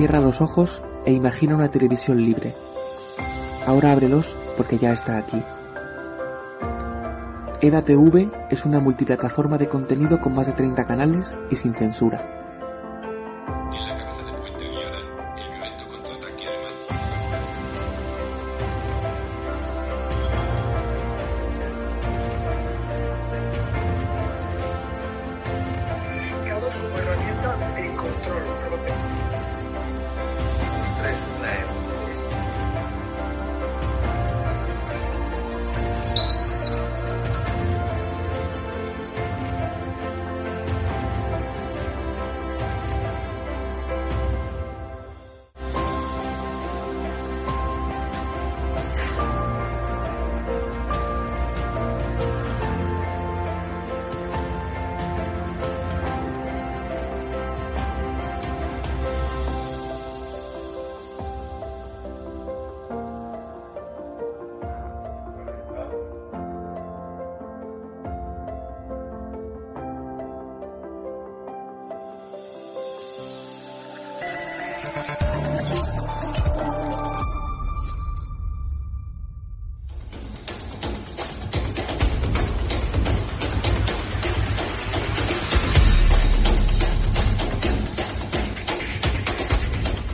Cierra los ojos e imagina una televisión libre. Ahora ábrelos porque ya está aquí. EDATV es una multiplataforma de contenido con más de 30 canales y sin censura.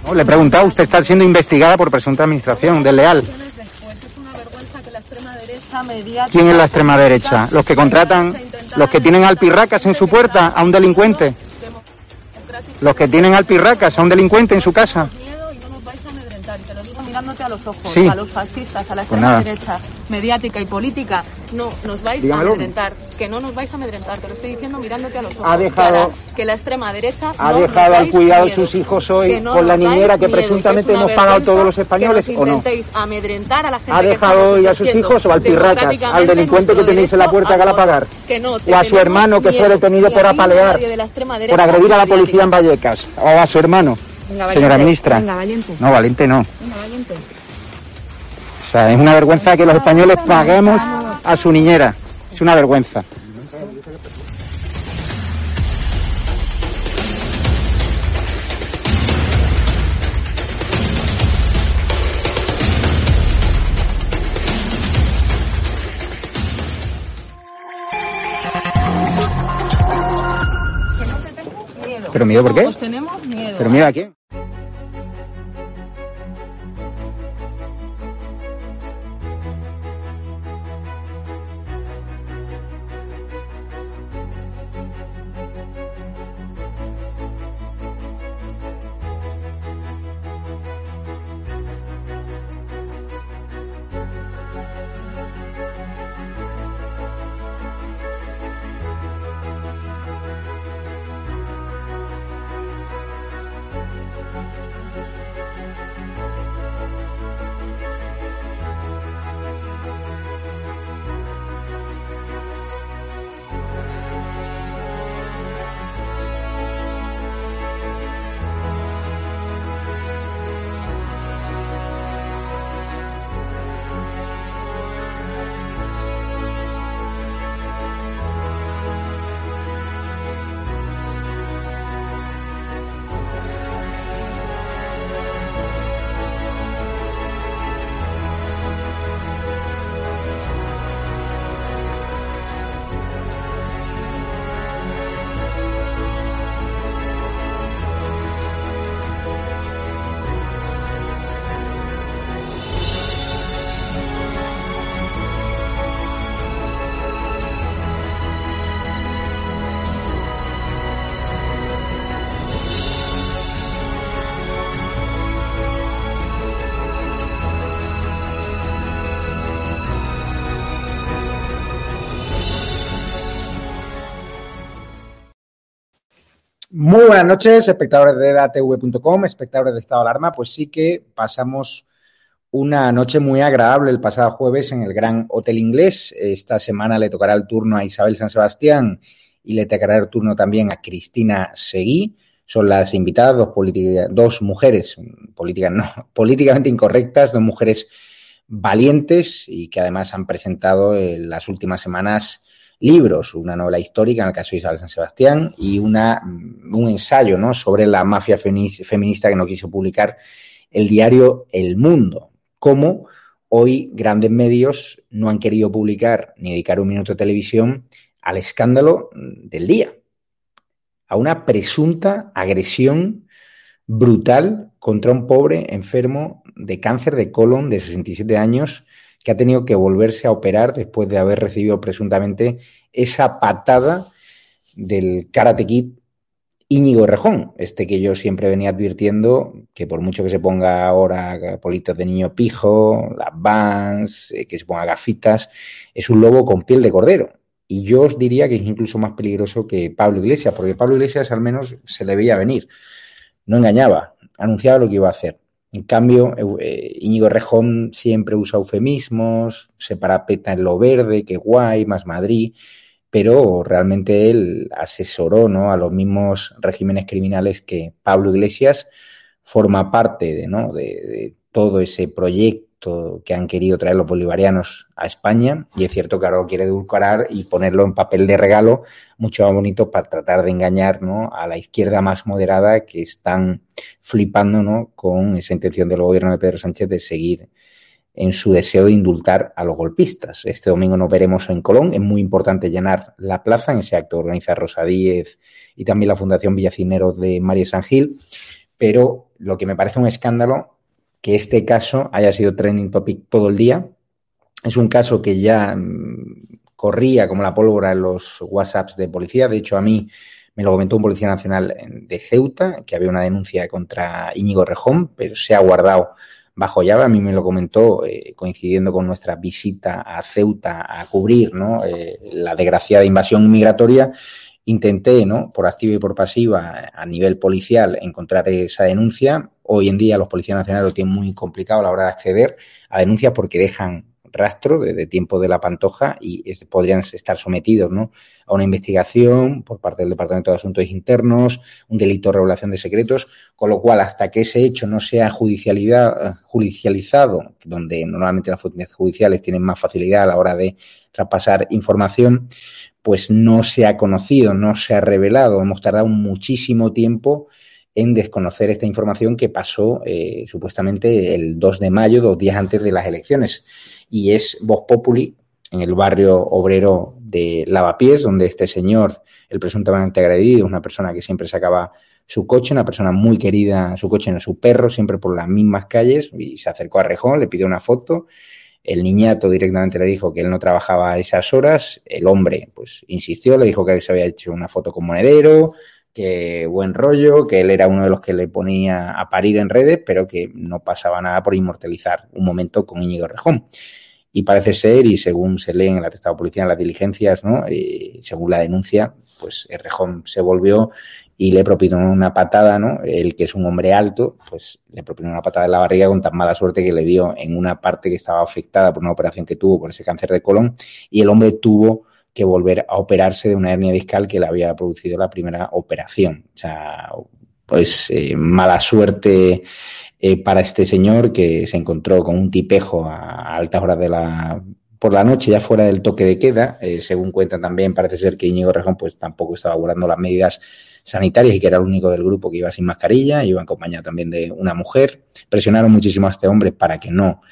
No, le he preguntado, usted está siendo investigada por presunta administración desleal. ¿Quién es la extrema derecha? ¿Los que contratan, los que tienen alpirracas en su puerta a un delincuente? ¿Los que tienen alpirracas a un delincuente en su casa? nos vais a mirándote los ojos, Sí. a los fascistas, a la Pues extrema nada. derecha, mediática y política. No, nos vais Dígamelo. a amedrentar. Que no nos vais a amedrentar. Te lo estoy diciendo mirándote a los ojos. Ha dejado- que la extrema derecha. ¿Ha no nos dejado al cuidado de sus hijos hoy no con la niñera que miedo, presuntamente hemos pagado todos los españoles, que ¿o no? nos intentéis amedrentar a la gente ¿Ha dejado hoy a sus hijos o al pirracas, al delincuente que tenéis en la puerta al que la pagar? Que no, ¿O a su hermano que fue detenido Ni por a a apalear, de por agredir a la policía en Vallecas? ¿O a su hermano? Venga, Señora ministra. Venga, valiente. No, valiente no. Venga, valiente. O sea, es una vergüenza que los españoles paguemos a su niñera. Es una vergüenza. ¿Pero miedo por qué? Tenemos miedo. ¿Pero miedo a quién? Buenas noches, espectadores de datv.com, espectadores de Estado de Alarma. Pues sí que pasamos una noche muy agradable el pasado jueves en el Gran Hotel Inglés. Esta semana le tocará el turno a Isabel San Sebastián y le tocará el turno también a Cristina Seguí. Son las invitadas, dos, dos mujeres, políticas no, políticamente incorrectas, dos mujeres valientes y que además han presentado en las últimas semanas libros, una novela histórica en el caso de Isabel San Sebastián y una, un ensayo ¿no? sobre la mafia feminista que no quiso publicar el diario El Mundo. Cómo hoy grandes medios no han querido publicar ni dedicar un minuto de televisión al escándalo del día, a una presunta agresión brutal contra un pobre enfermo de cáncer de colon de 67 años que ha tenido que volverse a operar después de haber recibido presuntamente esa patada del Karate Kid Íñigo Rejón, este que yo siempre venía advirtiendo que por mucho que se ponga ahora politos de niño pijo, las vans, eh, que se ponga gafitas, es un lobo con piel de cordero. Y yo os diría que es incluso más peligroso que Pablo Iglesias, porque Pablo Iglesias al menos se le veía venir. No engañaba, anunciaba lo que iba a hacer. En cambio, eh, Íñigo Rejón siempre usa eufemismos, se parapeta en lo verde, que guay, más Madrid, pero realmente él asesoró ¿no? a los mismos regímenes criminales que Pablo Iglesias forma parte de, ¿no? de, de todo ese proyecto que han querido traer los bolivarianos a España y es cierto que ahora lo quiere edulcorar y ponerlo en papel de regalo mucho más bonito para tratar de engañar ¿no? a la izquierda más moderada que están flipando ¿no? con esa intención del gobierno de Pedro Sánchez de seguir en su deseo de indultar a los golpistas. Este domingo nos veremos en Colón. Es muy importante llenar la plaza. En ese acto organiza Rosa Díez y también la Fundación Villacinero de María San Gil. Pero lo que me parece un escándalo que este caso haya sido trending topic todo el día. Es un caso que ya mm, corría como la pólvora en los WhatsApps de policía. De hecho, a mí me lo comentó un policía nacional de Ceuta, que había una denuncia contra Íñigo Rejón, pero se ha guardado bajo llave. A mí me lo comentó eh, coincidiendo con nuestra visita a Ceuta a cubrir ¿no? eh, la desgraciada invasión migratoria Intenté, ¿no? Por activa y por pasiva, a nivel policial, encontrar esa denuncia. Hoy en día los policías nacionales lo tienen muy complicado a la hora de acceder a denuncias porque dejan rastro desde tiempo de la pantoja y podrían estar sometidos ¿no? a una investigación por parte del Departamento de Asuntos Internos, un delito de revelación de secretos, con lo cual hasta que ese hecho no sea judicializado, donde normalmente las fuentes judiciales tienen más facilidad a la hora de traspasar información, pues no se ha conocido, no se ha revelado. Hemos tardado muchísimo tiempo en desconocer esta información que pasó eh, supuestamente el 2 de mayo, dos días antes de las elecciones. Y es Vox Populi, en el barrio obrero de Lavapiés, donde este señor, el presuntamente agredido, una persona que siempre sacaba su coche, una persona muy querida, su coche no su perro, siempre por las mismas calles, y se acercó a Rejón, le pidió una foto el niñato directamente le dijo que él no trabajaba a esas horas. El hombre, pues, insistió, le dijo que se había hecho una foto con monedero, que buen rollo, que él era uno de los que le ponía a parir en redes, pero que no pasaba nada por inmortalizar un momento con Íñigo Rejón. Y parece ser, y según se lee en el atestado policial, en las diligencias, ¿no? Y según la denuncia, pues Rejón se volvió y le propinó una patada, ¿no? El que es un hombre alto, pues le propinó una patada en la barriga con tan mala suerte que le dio en una parte que estaba afectada por una operación que tuvo por ese cáncer de colon y el hombre tuvo que volver a operarse de una hernia discal que le había producido la primera operación. O sea, pues eh, mala suerte eh, para este señor que se encontró con un tipejo a altas horas de la por la noche ya fuera del toque de queda, eh, según cuentan también, parece ser que Íñigo Rejón pues tampoco estaba guardando las medidas sanitarias y que era el único del grupo que iba sin mascarilla, iba acompañado también de una mujer. Presionaron muchísimo a este hombre para que no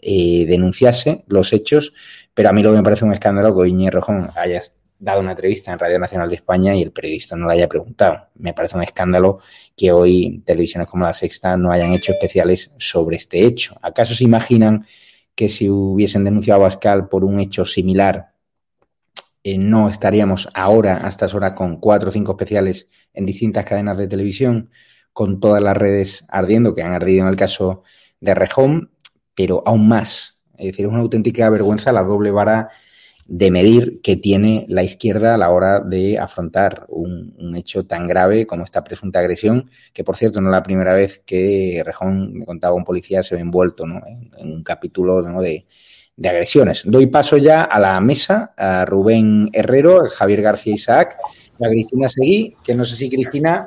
eh, denunciase los hechos, pero a mí lo que me parece un escándalo que Iñigo Rejón haya dado una entrevista en Radio Nacional de España y el periodista no la haya preguntado. Me parece un escándalo que hoy televisiones como La Sexta no hayan hecho especiales sobre este hecho. ¿Acaso se imaginan que si hubiesen denunciado a Bascal por un hecho similar eh, no estaríamos ahora, a estas horas, con cuatro o cinco especiales en distintas cadenas de televisión, con todas las redes ardiendo, que han ardido en el caso de Rejón, pero aún más. Es decir, es una auténtica vergüenza la doble vara de medir que tiene la izquierda a la hora de afrontar un, hecho tan grave como esta presunta agresión, que por cierto no es la primera vez que Rejón, me contaba un policía, se ve envuelto ¿no? en, un capítulo de, de, agresiones. Doy paso ya a la mesa, a Rubén Herrero, a Javier García Isaac, a Cristina Seguí, que no sé si Cristina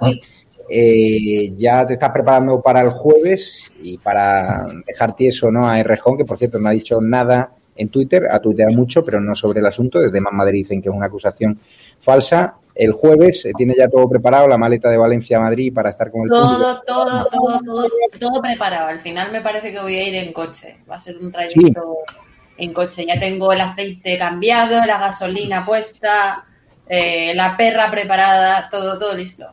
eh, ya te estás preparando para el jueves y para dejar tieso ¿no? a Rejón, que por cierto no ha dicho nada en Twitter, ha tuiteado mucho, pero no sobre el asunto. Desde Más Madrid dicen que es una acusación falsa. El jueves tiene ya todo preparado, la maleta de Valencia a Madrid para estar con el todo, público. Todo, todo, todo, todo preparado. Al final me parece que voy a ir en coche. Va a ser un trayecto sí. en coche. Ya tengo el aceite cambiado, la gasolina puesta, eh, la perra preparada, todo, todo listo.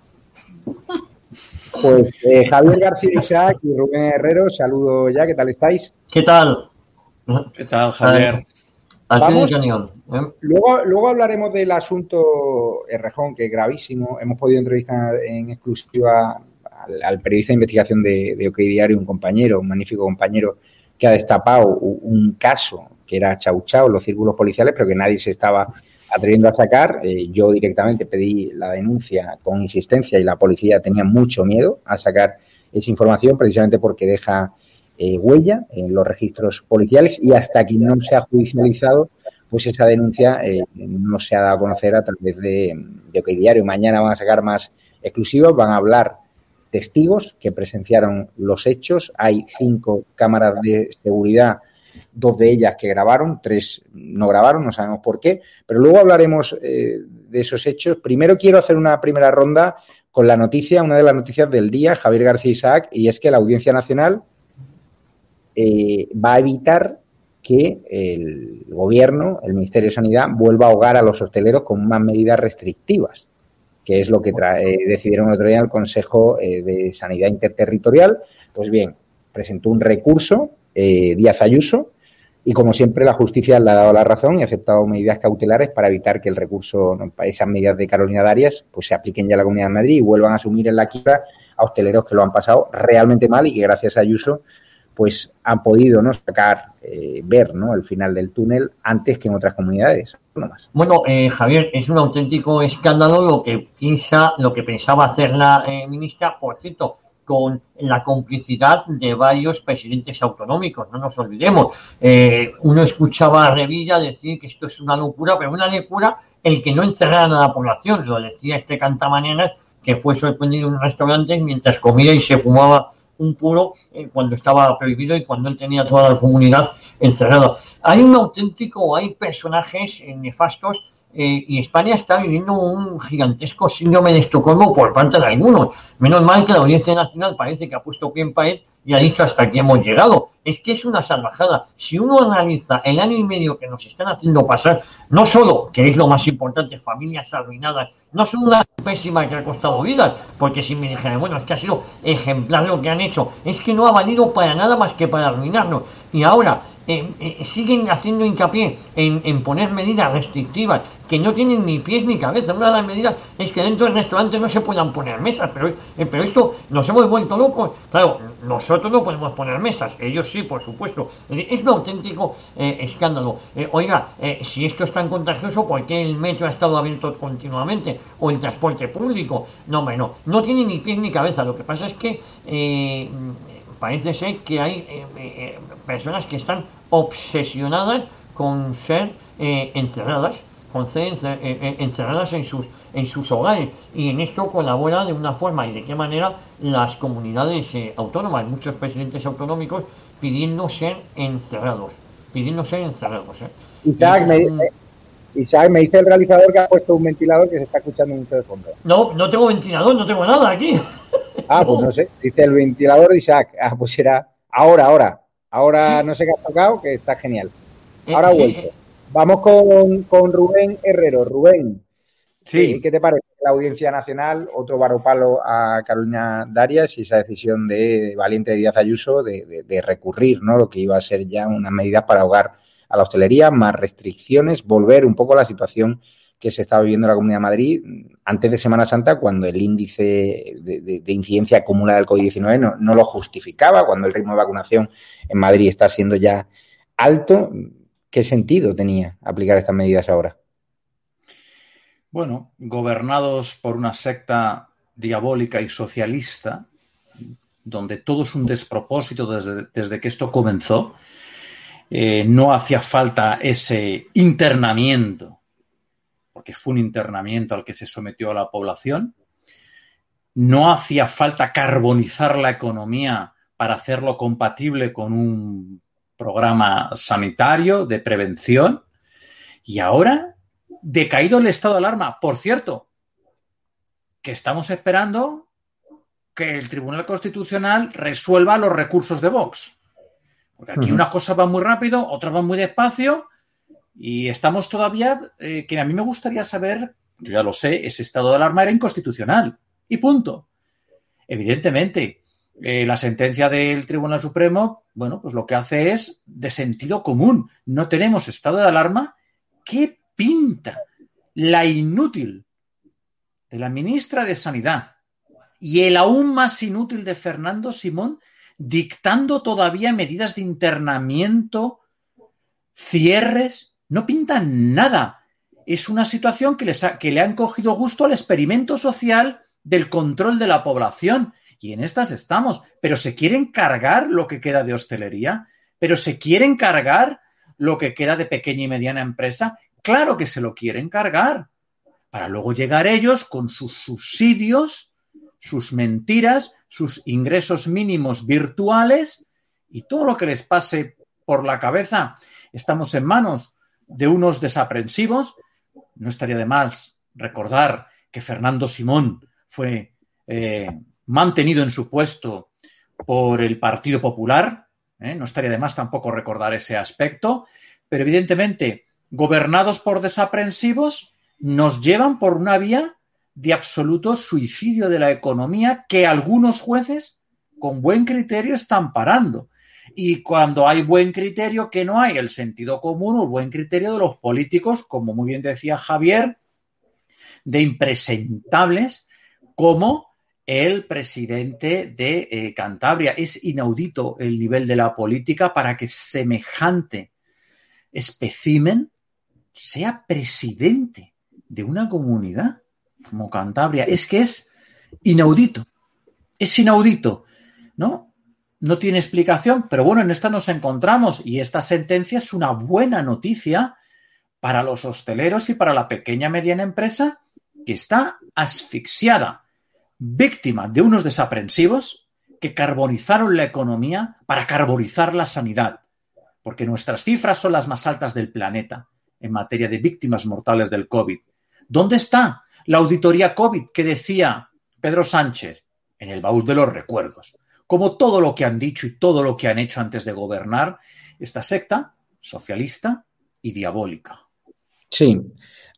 Pues eh, Javier García Isaac y Rubén Herrero, saludo ya, ¿qué tal estáis? ¿Qué tal? ¿Qué tal, Javier? Vamos, luego, luego hablaremos del asunto Errejón, que es gravísimo. Hemos podido entrevistar en exclusiva al, al periodista de investigación de, de OK Diario, un compañero, un magnífico compañero, que ha destapado un caso que era chau chau, los círculos policiales, pero que nadie se estaba atreviendo a sacar. Eh, yo directamente pedí la denuncia con insistencia y la policía tenía mucho miedo a sacar esa información precisamente porque deja eh, huella en los registros policiales y hasta que no se ha judicializado, pues esa denuncia eh, no se ha dado a conocer a través de, de OK Diario. Mañana van a sacar más exclusivos, van a hablar testigos que presenciaron los hechos. Hay cinco cámaras de seguridad, dos de ellas que grabaron, tres no grabaron, no sabemos por qué, pero luego hablaremos eh, de esos hechos. Primero quiero hacer una primera ronda con la noticia, una de las noticias del día, Javier García Isaac, y es que la Audiencia Nacional eh, va a evitar que el gobierno, el Ministerio de Sanidad, vuelva a ahogar a los hosteleros con más medidas restrictivas, que es lo que eh, decidieron el otro día el Consejo eh, de Sanidad Interterritorial. Pues bien, presentó un recurso eh, Díaz Ayuso y, como siempre, la justicia le ha dado la razón y ha aceptado medidas cautelares para evitar que el recurso, esas medidas de Carolina Darias, pues se apliquen ya a la Comunidad de Madrid y vuelvan a asumir en la quiebra a hosteleros que lo han pasado realmente mal y que, gracias a Ayuso, pues han podido ¿no? sacar, eh, ver ¿no? el final del túnel antes que en otras comunidades. Bueno, eh, Javier, es un auténtico escándalo lo que piensa, lo que pensaba hacer la eh, ministra, por cierto, con la complicidad de varios presidentes autonómicos, no nos olvidemos. Eh, uno escuchaba a Revilla decir que esto es una locura, pero una locura el que no encerraran a la población, lo decía este cantamañanas que fue sorprendido en un restaurante mientras comía y se fumaba un puro eh, cuando estaba prohibido y cuando él tenía toda la comunidad encerrada. Hay un auténtico, hay personajes eh, nefastos eh, y España está viviendo un gigantesco síndrome de Estocolmo por parte de algunos. Menos mal que la Audiencia Nacional parece que ha puesto pie en pared y ha dicho hasta aquí hemos llegado. Es que es una salvajada. Si uno analiza el año y medio que nos están haciendo pasar, no solo, que es lo más importante, familias arruinadas, no son una pésima que ha costado vidas, porque si me dijeran, bueno, es que ha sido ejemplar lo que han hecho, es que no ha valido para nada más que para arruinarnos. Y ahora, eh, eh, siguen haciendo hincapié en, en, poner medidas restrictivas que no tienen ni pies ni cabeza. Una de las medidas es que dentro del restaurante no se puedan poner mesas, pero, eh, pero esto nos hemos vuelto locos. Claro, nosotros no podemos poner mesas, ellos sí, por supuesto. Es un auténtico eh, escándalo. Eh, oiga, si esto es tan contagioso, ¿por qué el metro ha estado abierto continuamente? O el transporte público. No, hombre, no. Tiene ni pies ni cabeza. Lo que pasa es que parece ser que hay eh, eh, personas que están obsesionadas con ser eh, encerradas, con ser encer encerradas en sus, en sus hogares. Y en esto colabora de una forma y de qué manera las comunidades autónomas, muchos presidentes autonómicos pidiendo ser encerrados, pidiendo ser encerrados. Isaac, me, un... Isaac, me dice el realizador que ha puesto un ventilador que se está escuchando mucho de fondo. No, no tengo ventilador, no tengo nada aquí. Ah, pues no sé. Dice el ventilador de Isaac. Ah, pues será ahora, ahora. Ahora no sé qué ha tocado, que está genial. Ahora ha vuelto. Vamos con, con, Rubén Herrero. Rubén, sí. ¿qué te parece la Audiencia Nacional? Otro varopalo a Carolina Darias y esa decisión de Valiente Díaz Ayuso de, recurrir, ¿no? Lo que iba a ser ya una medida para ahogar a la hostelería, más restricciones, volver un poco a la situación que se estaba viviendo en la Comunidad de Madrid antes de Semana Santa, cuando el índice de, de, de incidencia acumulada del COVID-19 no, no, lo justificaba, cuando el ritmo de vacunación en Madrid está siendo ya alto. ¿qué sentido tenía aplicar estas medidas ahora? Bueno, gobernados por una secta diabólica y socialista, donde todo es un despropósito desde, desde que esto comenzó, eh, no hacía falta ese internamiento, porque fue un internamiento al que se sometió a la población, no hacía falta carbonizar la economía para hacerlo compatible con un programa sanitario de prevención, y ahora, decaído el estado de alarma, por cierto, que estamos esperando que el Tribunal Constitucional resuelva los recursos de Vox. Porque aquí Ujú. unas cosas van muy rápido, otras van muy despacio y estamos todavía, eh, que a mí me gustaría saber, yo ya lo sé, ese estado de alarma era inconstitucional y punto. Evidentemente, eh, la sentencia del Tribunal Supremo, bueno, pues lo que hace es de sentido común. No tenemos estado de alarma. ¿Qué pinta la inútil de la ministra de Sanidad y el aún más inútil de Fernando Simón dictando todavía medidas de internamiento, cierres? No pintan nada. Es una situación que, les ha- que le han cogido gusto al experimento social del control de la población. Y en estas estamos. Pero se quieren cargar lo que queda de hostelería, pero se quieren cargar lo que queda de pequeña y mediana empresa. Claro que se lo quieren cargar. Para luego llegar ellos con sus subsidios, sus mentiras, sus ingresos mínimos virtuales y todo lo que les pase por la cabeza. Estamos en manos de unos desaprensivos. No estaría de más recordar que Fernando Simón fue eh, mantenido en su puesto por el Partido Popular. ¿eh? No estaría de más tampoco recordar ese aspecto. Pero evidentemente, gobernados por desaprensivos, nos llevan por una vía de absoluto suicidio de la economía que algunos jueces con buen criterio están parando. Y cuando hay buen criterio, que no hay el sentido común o buen criterio de los políticos, como muy bien decía Javier, de impresentables como el presidente de eh, Cantabria. Es inaudito el nivel de la política para que semejante especimen sea presidente de una comunidad como Cantabria. Es que es inaudito. Es inaudito, ¿no? No tiene explicación, pero bueno, en esta nos encontramos y esta sentencia es una buena noticia para los hosteleros y para la pequeña y mediana empresa que está asfixiada, víctima de unos desaprensivos que carbonizaron la economía para carbonizar la sanidad, porque nuestras cifras son las más altas del planeta en materia de víctimas mortales del COVID. ¿Dónde está la auditoría COVID que decía Pedro Sánchez? En el baúl de los recuerdos. Como todo lo que han dicho y todo lo que han hecho antes de gobernar esta secta socialista y diabólica. Sí.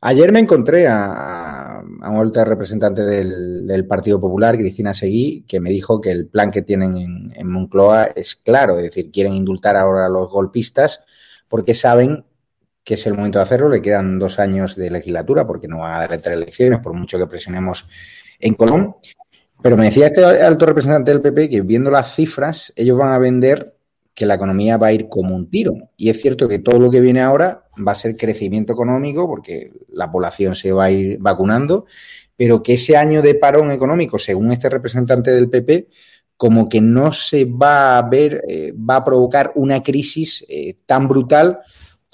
Ayer me encontré a, una alta representante del, del, Partido Popular, Cristina Seguí, que me dijo que el plan que tienen en, en, Moncloa es claro, es decir, quieren indultar ahora a los golpistas porque saben que es el momento de hacerlo, le quedan dos años de legislatura porque no van a dar entre elecciones, por mucho que presionemos en Colón. Pero me decía este alto representante del PP que viendo las cifras, ellos van a vender que la economía va a ir como un tiro. Y es cierto que todo lo que viene ahora va a ser crecimiento económico porque la población se va a ir vacunando, pero que ese año de parón económico, según este representante del PP, como que no se va a ver, eh, va a provocar una crisis eh, tan brutal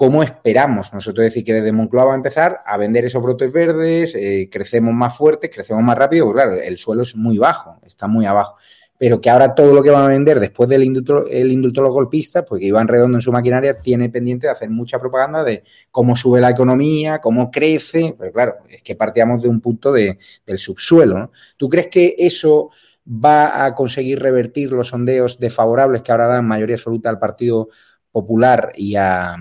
como esperamos. Nosotros decir que desde Moncloa va a empezar a vender esos brotes verdes, eh, crecemos más fuertes, crecemos más rápido, porque claro, el suelo es muy bajo, está muy abajo. Pero que ahora todo lo que van a vender después del indulto, el indulto a los golpistas, porque Iván Redondo en su maquinaria tiene pendiente de hacer mucha propaganda de cómo sube la economía, cómo crece. Pero claro, es que partíamos de un punto de, del subsuelo. ¿no? ¿Tú crees que eso va a conseguir revertir los sondeos desfavorables que ahora dan mayoría absoluta al Partido Popular y a,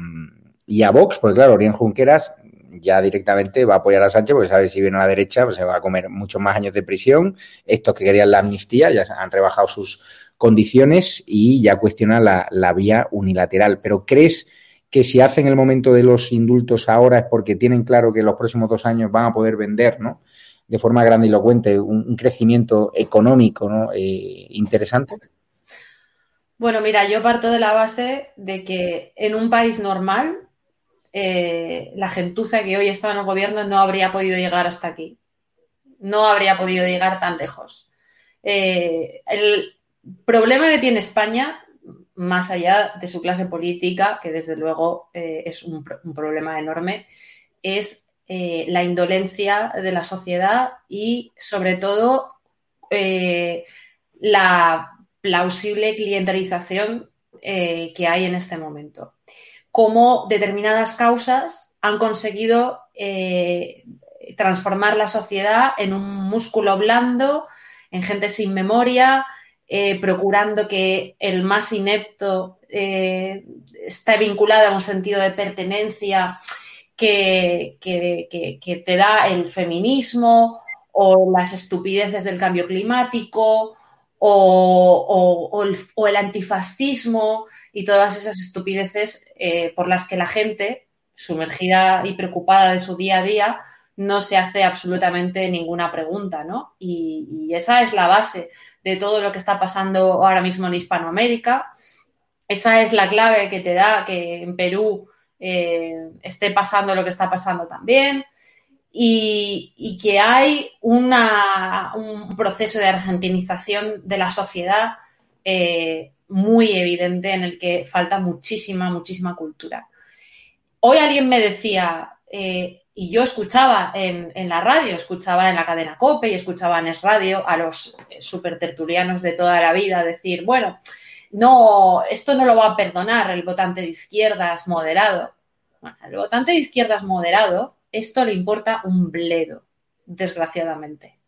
y a Vox, porque claro, Orián Junqueras ya directamente va a apoyar a Sánchez porque sabe si viene a la derecha pues se va a comer muchos más años de prisión. Estos que querían la amnistía ya han rebajado sus condiciones y ya cuestionan la, la vía unilateral. Pero ¿crees que si hacen el momento de los indultos ahora es porque tienen claro que los próximos dos años van a poder vender, ¿no? De forma grandilocuente, un, un crecimiento económico, ¿no? Eh, interesante. Bueno, mira, yo parto de la base de que en un país normal eh, la gentuza que hoy está en el gobierno no habría podido llegar hasta aquí. No habría podido llegar tan lejos. Eh, el problema que tiene España, más allá de su clase política, que desde luego eh, es un, un, problema enorme, es la indolencia de la sociedad y sobre todo la plausible clientelización que hay en este momento cómo determinadas causas han conseguido eh, transformar la sociedad en un músculo blando, en gente sin memoria, eh, procurando que el más inepto eh, esté vinculado a un sentido de pertenencia que, te da el feminismo o las estupideces del cambio climático o el, antifascismo y todas esas estupideces eh, por las que la gente, sumergida y preocupada de su día a día, no se hace absolutamente ninguna pregunta, ¿no? Y, esa es la base de todo lo que está pasando ahora mismo en Hispanoamérica. Esa es la clave que te da que en Perú eh, esté pasando lo que está pasando también y, y que hay una, un proceso de argentinización de la sociedad eh, muy evidente en el que falta muchísima, muchísima cultura. Hoy alguien me decía, eh, y yo escuchaba en, la radio, escuchaba en la cadena COPE y escuchaba en Es Radio a los super tertulianos de toda la vida decir, bueno, no, esto no lo va a perdonar el votante de izquierdas moderado. Bueno, el votante de izquierdas moderado esto le importa un bledo, desgraciadamente.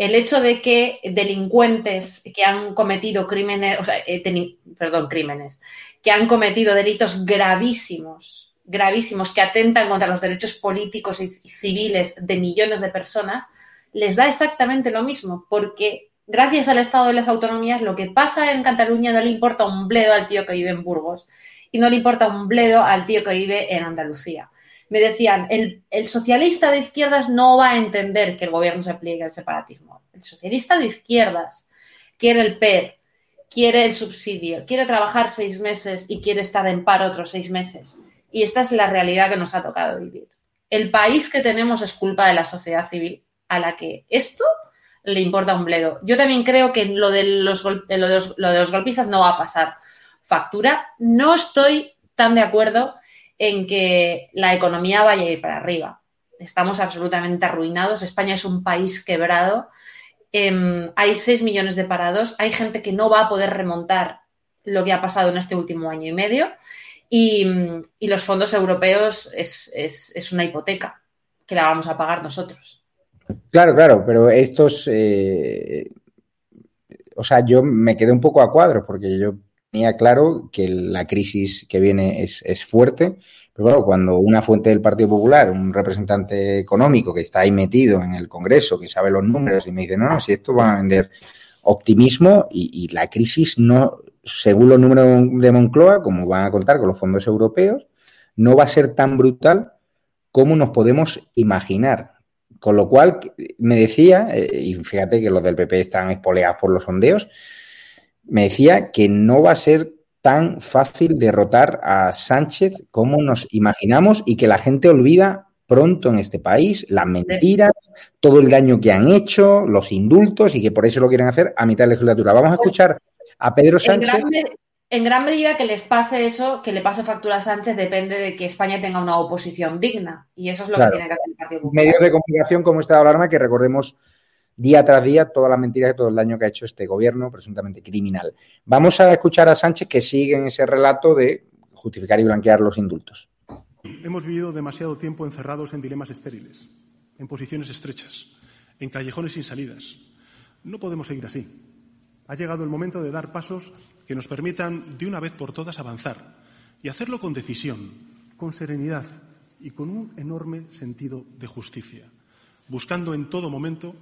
El hecho de que delincuentes que han cometido crímenes, o sea, eh, perdón, crímenes, que han cometido delitos gravísimos, gravísimos, que atentan contra los derechos políticos y civiles de millones de personas, les da exactamente lo mismo, porque gracias al Estado de las Autonomías, lo que pasa en Cataluña no le importa un bledo al tío que vive en Burgos y no le importa un bledo al tío que vive en Andalucía me decían, el, el, socialista de izquierdas no va a entender que el gobierno se pliegue al separatismo. El socialista de izquierdas quiere el PER, quiere el subsidio, quiere trabajar seis meses y quiere estar en paro otros seis meses. Y esta es la realidad que nos ha tocado vivir. El país que tenemos es culpa de la sociedad civil, a la que esto le importa un bledo. Yo también creo que lo de los, lo de los, lo de los golpistas no va a pasar factura. No estoy tan de acuerdo en que la economía vaya a ir para arriba. Estamos absolutamente arruinados. España es un país quebrado. Eh, hay 6 millones de parados. Hay gente que no va a poder remontar lo que ha pasado en este último año y medio. Y, los fondos europeos es, es, es, una hipoteca que la vamos a pagar nosotros. Claro, claro, pero estos. Eh, o sea, yo me quedé un poco a cuadros porque yo tenía claro que la crisis que viene es, es fuerte, pero bueno, cuando una fuente del Partido Popular, un representante económico que está ahí metido en el Congreso, que sabe los números y me dice, no, no, si esto va a vender optimismo y, y la crisis no, según los números de Moncloa, como van a contar con los fondos europeos, no va a ser tan brutal como nos podemos imaginar. Con lo cual, me decía, eh, y fíjate que los del PP están espoleados por los sondeos, me decía que no va a ser tan fácil derrotar a Sánchez como nos imaginamos y que la gente olvida pronto en este país las mentiras, todo el daño que han hecho, los indultos y que por eso lo quieren hacer a mitad de legislatura. Vamos a pues escuchar a Pedro Sánchez. En gran, en gran medida que les pase eso, que le pase factura a Sánchez, depende de que España tenga una oposición digna. Y eso es lo claro. que tiene que hacer el Partido Popular. Medios de comunicación como Estado de Alarma, que recordemos día tras día todas las mentiras y todo el daño que ha hecho este gobierno presuntamente criminal. Vamos a escuchar a Sánchez que sigue en ese relato de justificar y blanquear los indultos. Hemos vivido demasiado tiempo encerrados en dilemas estériles, en posiciones estrechas, en callejones sin salidas. No podemos seguir así. Ha llegado el momento de dar pasos que nos permitan de una vez por todas avanzar y hacerlo con decisión, con serenidad y con un enorme sentido de justicia, buscando en todo momento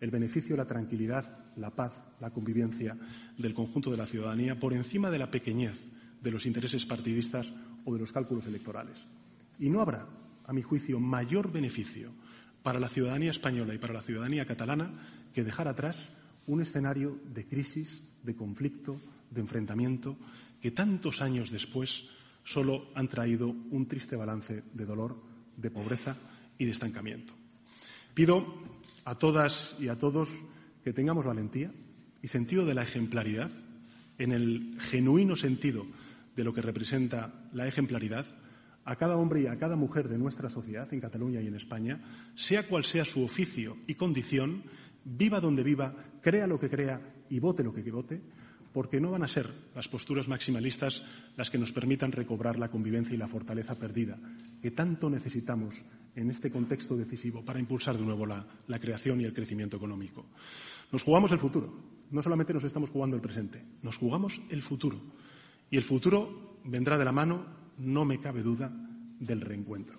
el beneficio, la tranquilidad, la paz, la convivencia del conjunto de la ciudadanía por encima de la pequeñez de los intereses partidistas o de los cálculos electorales. Y no habrá, a mi juicio, mayor beneficio para la ciudadanía española y para la ciudadanía catalana que dejar atrás un escenario de crisis, de conflicto, de enfrentamiento que tantos años después solo han traído un triste balance de dolor, de pobreza y de estancamiento. Pido a todas y a todos que tengamos valentía y sentido de la ejemplaridad, en el genuino sentido de lo que representa la ejemplaridad, a cada hombre y a cada mujer de nuestra sociedad, en Cataluña y en España, sea cual sea su oficio y condición, viva donde viva, crea lo que crea y vote lo que vote, porque no van a ser las posturas maximalistas las que nos permitan recobrar la convivencia y la fortaleza perdida que tanto necesitamos en este contexto decisivo para impulsar de nuevo la, creación y el crecimiento económico. Nos jugamos el futuro. No solamente nos estamos jugando el presente, nos jugamos el futuro. Y el futuro vendrá de la mano, no me cabe duda, del reencuentro.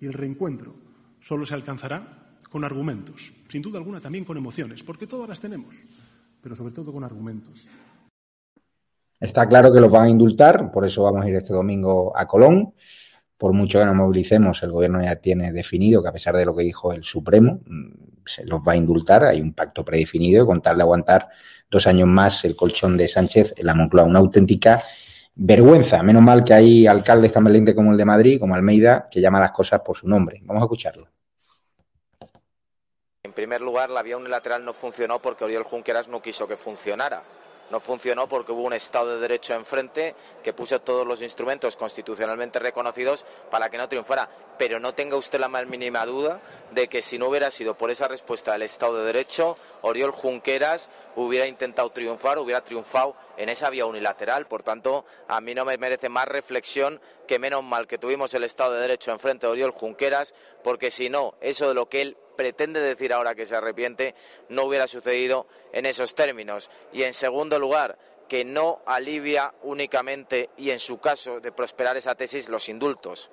Y el reencuentro solo se alcanzará con argumentos, sin duda alguna también con emociones, porque todas las tenemos, pero sobre todo con argumentos. Está claro que los van a indultar, por eso vamos a ir este domingo a Colón. Por mucho que nos movilicemos, el gobierno ya tiene definido que a pesar de lo que dijo el Supremo, mm, se los va a indultar. Hay un pacto predefinido con tal de aguantar dos años más el colchón de Sánchez en la Moncloa. Una auténtica vergüenza. Menos mal que hay alcaldes tan valientes como el de Madrid, como Almeida, que llama las cosas por su nombre. Vamos a escucharlo. En primer lugar, la vía unilateral no funcionó porque Oriol Junqueras no quiso que funcionara no funcionó porque hubo un Estado de Derecho enfrente que puso todos los instrumentos constitucionalmente reconocidos para que no triunfara. Pero no tenga usted la más mínima duda de que si no hubiera sido por esa respuesta del Estado de Derecho, Oriol Junqueras hubiera intentado triunfar, hubiera triunfado en esa vía unilateral. Por tanto, a mí no me merece más reflexión que menos mal que tuvimos el Estado de Derecho enfrente de Oriol Junqueras, porque si no, eso de lo que él pretende decir ahora que se arrepiente no hubiera sucedido en esos términos. Y en segundo lugar, que no alivia únicamente, y en su caso de prosperar esa tesis, los indultos.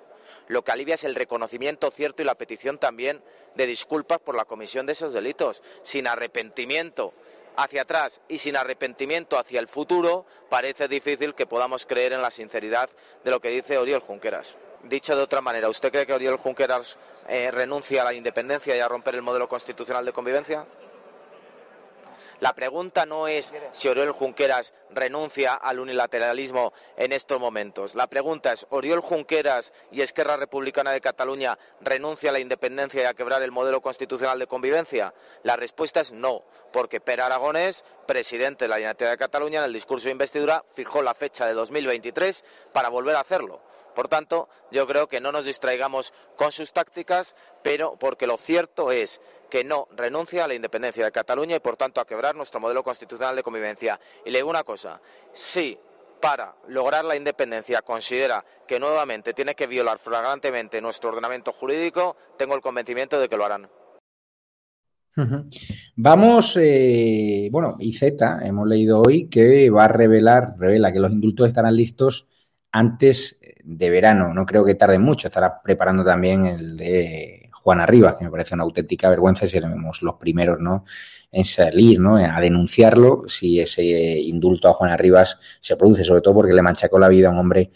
Lo que alivia es el reconocimiento cierto y la petición también de disculpas por la comisión de esos delitos. Sin arrepentimiento hacia atrás y sin arrepentimiento hacia el futuro, parece difícil que podamos creer en la sinceridad de lo que dice Oriol Junqueras. Dicho de otra manera, ¿usted cree que Oriol Junqueras eh, renuncia a la independencia y a romper el modelo constitucional de convivencia? La pregunta no es si Oriol Junqueras renuncia al unilateralismo en estos momentos. La pregunta es, ¿Oriol Junqueras y Esquerra Republicana de Cataluña renuncia a la independencia y a quebrar el modelo constitucional de convivencia? La respuesta es no, porque Per Aragonés, presidente de la Generalitat de Cataluña, en el discurso de investidura fijó la fecha de 2023 para volver a hacerlo. Por tanto, yo creo que no nos distraigamos con sus tácticas, pero porque lo cierto es que no renuncia a la independencia de Cataluña y, por tanto, a quebrar nuestro modelo constitucional de convivencia. Y le digo una cosa, si para lograr la independencia considera que nuevamente tiene que violar flagrantemente nuestro ordenamiento jurídico, tengo el convencimiento de que lo harán. Vamos, eh, bueno, y Z, hemos leído hoy que va a revelar, revela que los indultos estarán listos antes de verano. No creo que tarde mucho. Estará preparando también el de Juana Rivas, que me parece una auténtica vergüenza y seremos los primeros ¿no? en salir, ¿no? a denunciarlo si ese indulto a Juana Rivas se produce, sobre todo porque le manchacó la vida a un hombre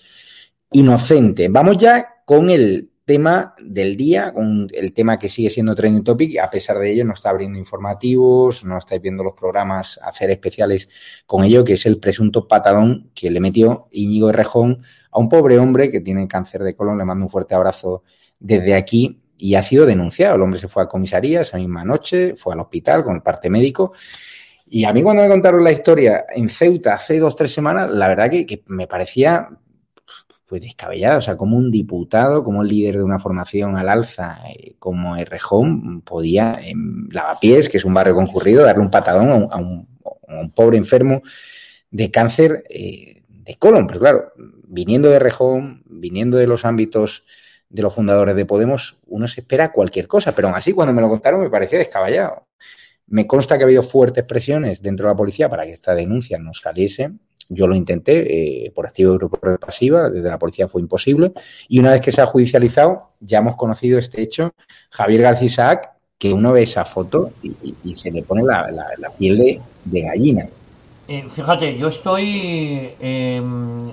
inocente. Vamos ya con el tema del día, con el tema que sigue siendo trending topic, a pesar de ello no está abriendo informativos, no estáis viendo los programas hacer especiales con ello, que es el presunto patadón que le metió Íñigo Rejón a un pobre hombre que tiene cáncer de colon. Le mando un fuerte abrazo desde aquí y ha sido denunciado. El hombre se fue a comisaría esa misma noche, fue al hospital con el parte médico. Y a mí cuando me contaron la historia en Ceuta hace dos, tres semanas, la verdad que, me parecía pues descabellado, o sea, como un diputado, como el líder de una formación al alza, eh, como Errejón, podía en Lavapiés, que es un barrio concurrido, darle un patadón a un, pobre enfermo de cáncer eh, de colon. Pero claro, viniendo de Rejón, viniendo de los ámbitos de los fundadores de Podemos, uno se espera cualquier cosa, pero aún así cuando me lo contaron me parecía descabellado. Me consta que ha habido fuertes presiones dentro de la policía para que esta denuncia no saliese. Yo lo intenté eh, por activa y por pasiva, desde la policía fue imposible. Y una vez que se ha judicializado, ya hemos conocido este hecho. Javier García Isaac, que uno ve esa foto y, se le pone la, piel de, gallina. Eh, fíjate, yo estoy em,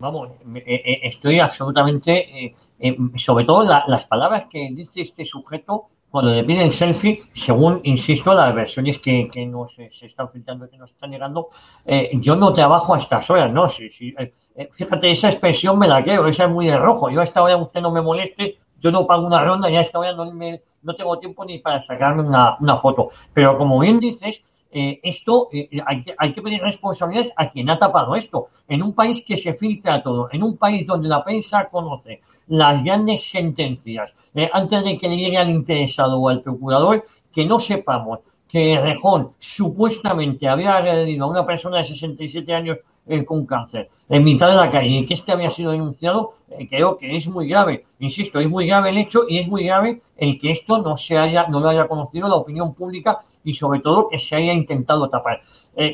vamos, eh, eh, estoy absolutamente, eh, sobre todo las palabras que dice este sujeto cuando le piden selfie, según, insisto, las versiones que, que nos eh, se están filtrando, que nos están llegando, eh, yo no trabajo a estas horas, ¿no? Si, si, eh, eh, fíjate, esa expresión me la creo, esa es muy de rojo. Yo a esta hora usted no me moleste, yo no pago una ronda y a esta hora no, me, no tengo tiempo ni para sacarme una, una foto. Pero como bien dices, eh, esto hay, que, hay que pedir responsabilidades a quien ha tapado esto. En un país que se filtra todo, en un país donde la prensa conoce las grandes sentencias, eh, antes de que le llegue al interesado o al procurador, que no sepamos que Rejón supuestamente había agredido a una persona de 67 años eh, con cáncer en mitad de la calle y que este había sido denunciado, eh, creo que es muy grave. Insisto, es muy grave el hecho y es muy grave el que esto no se haya, no lo haya conocido la opinión pública y sobre todo que se haya intentado tapar.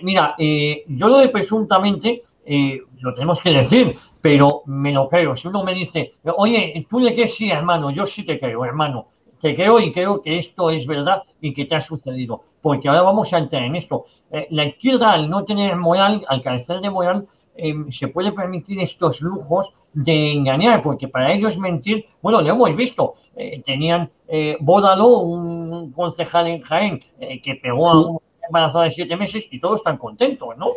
Mira, yo lo de presuntamente lo tenemos que decir, pero me lo creo. Si uno me dice, oye, tú le crees sí, hermano, yo sí te creo, hermano. Te creo y creo que esto es verdad y que te ha sucedido. Porque ahora vamos a entrar en esto. Eh, la izquierda, al no tener moral, al carecer de moral, eh, se puede permitir estos lujos de engañar, porque para ellos mentir, bueno, lo hemos visto. Eh, tenían eh, Bódalo, un concejal en Jaén, eh, que pegó a una embarazada de siete meses y todos están contentos, ¿no?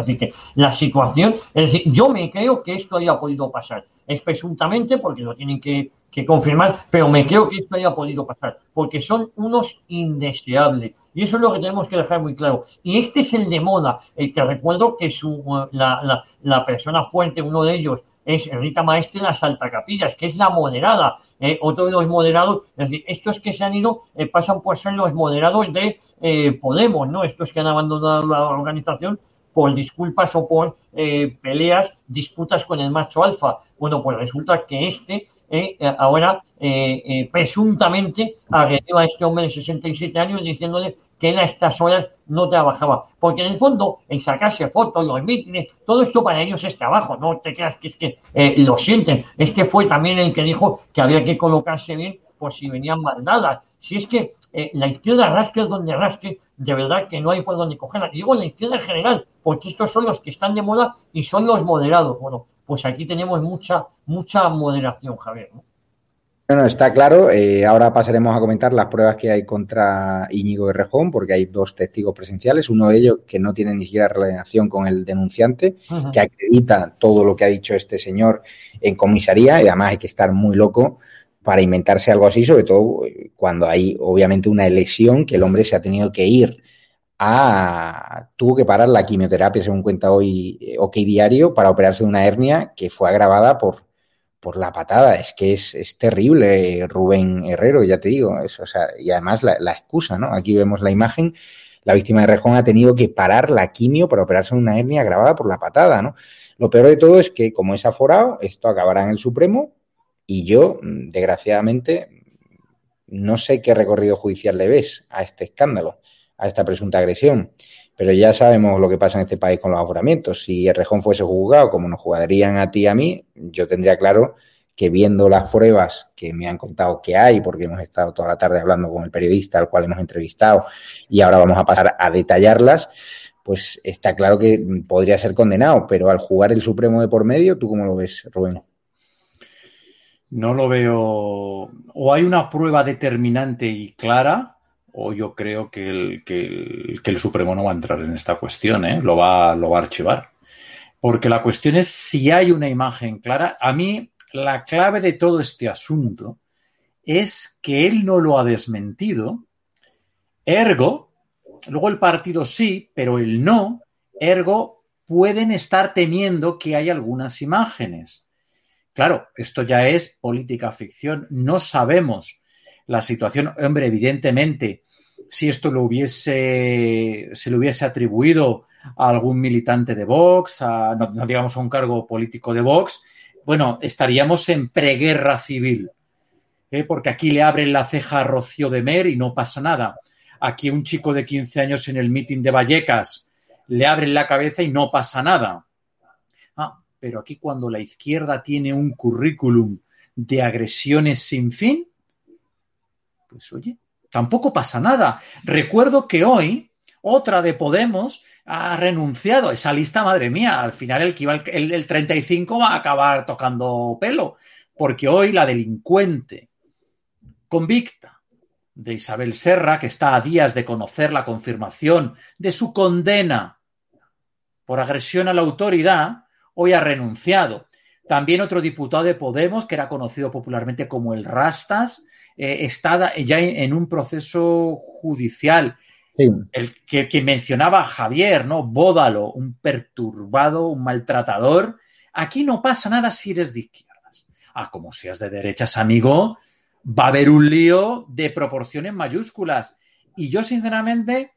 Así que la situación, es decir, yo me creo que esto haya podido pasar. Es presuntamente porque lo tienen que, confirmar, pero me creo que esto haya podido pasar, porque son unos indeseables. Y eso es lo que tenemos que dejar muy claro. Y este es el de moda. El que recuerdo que su, la, la, la persona fuerte, uno de ellos, es Rita Maestre la Saltacapillas, que es la moderada. Eh, otro de los moderados, es decir, estos que se han ido eh, pasan por ser los moderados de eh, Podemos, ¿no? Estos que han abandonado la organización por disculpas o por eh, peleas, disputas con el macho alfa. Bueno, pues resulta que este eh, ahora eh, eh, presuntamente agredió a este hombre de 67 años diciéndole que él a estas horas no trabajaba. Porque en el fondo, el sacarse fotos, los mítines, todo esto para ellos es trabajo. No te creas que es que eh, lo sienten. Este fue también el que dijo que había que colocarse bien por si venían maldadas. Si es que eh, la izquierda rasque donde rasque, de verdad que no hay por donde cogerla. Y digo la izquierda en general, porque estos son los que están de moda y son los moderados. Bueno, pues aquí tenemos mucha, mucha moderación, Javier. ¿no? Bueno, está claro. Eh, ahora pasaremos a comentar las pruebas que hay contra Íñigo de Rejón, porque hay dos testigos presenciales. Uno de ellos que no tiene ni siquiera relación con el denunciante, que acredita todo lo que ha dicho este señor en comisaría, y además hay que estar muy loco para inventarse algo así, sobre todo eh, cuando hay obviamente una lesión que el hombre se ha tenido que ir a tuvo que parar la quimioterapia, según cuenta hoy eh, OK Diario, para operarse de una hernia que fue agravada por, por la patada. Es que es, es terrible, Rubén Herrero, ya te digo. Es, o sea, y además la, la, excusa, ¿no? Aquí vemos la imagen. La víctima de Rejón ha tenido que parar la quimio para operarse de una hernia agravada por la patada, ¿no? Lo peor de todo es que, como es aforado, esto acabará en el Supremo y yo, desgraciadamente, no sé qué recorrido judicial le ves a este escándalo a esta presunta agresión. Pero ya sabemos lo que pasa en este país con los aforamientos. Si el Rejón fuese juzgado como nos jugarían a ti y a mí, yo tendría claro que viendo las pruebas que me han contado que hay, porque hemos estado toda la tarde hablando con el periodista al cual hemos entrevistado y ahora vamos a pasar a detallarlas, pues está claro que podría ser condenado. Pero al jugar el Supremo de por medio, ¿tú cómo lo ves, Rubén? No lo veo. O hay una prueba determinante y clara, o yo creo que el, que el, Supremo no va a entrar en esta cuestión, ¿eh? lo, va, lo va a archivar. Porque la cuestión es si hay una imagen clara. A mí, la clave de todo este asunto es que él no lo ha desmentido. Ergo, luego el partido sí, pero el no. Ergo, pueden estar temiendo que hay algunas imágenes. Claro, esto ya es política ficción. No sabemos la situación. Hombre, evidentemente, si esto lo hubiese, se le hubiese atribuido a algún militante de Vox, a, no, no, digamos a un cargo político de Vox, bueno, estaríamos en preguerra civil. ¿eh? Porque aquí le abren la ceja a Rocío de Mer y no pasa nada. Aquí un chico de 15 años en el mitin de Vallecas le abren la cabeza y no pasa nada. Pero aquí cuando la izquierda tiene un currículum de agresiones sin fin, pues oye, tampoco pasa nada. Recuerdo que hoy otra de Podemos ha renunciado. Esa lista, madre mía, al final el, el 35 va a acabar tocando pelo, porque hoy la delincuente convicta de Isabel Serra, que está a días de conocer la confirmación de su condena por agresión a la autoridad, hoy ha renunciado. También otro diputado de Podemos, que era conocido popularmente como el Rastas, eh, está ya en, un proceso judicial. El que, que, mencionaba Javier, ¿no? Bódalo, un perturbado, un maltratador. Aquí no pasa nada si eres de izquierdas. Ah, como seas de derechas, amigo, va a haber un lío de proporciones mayúsculas. Y yo, sinceramente,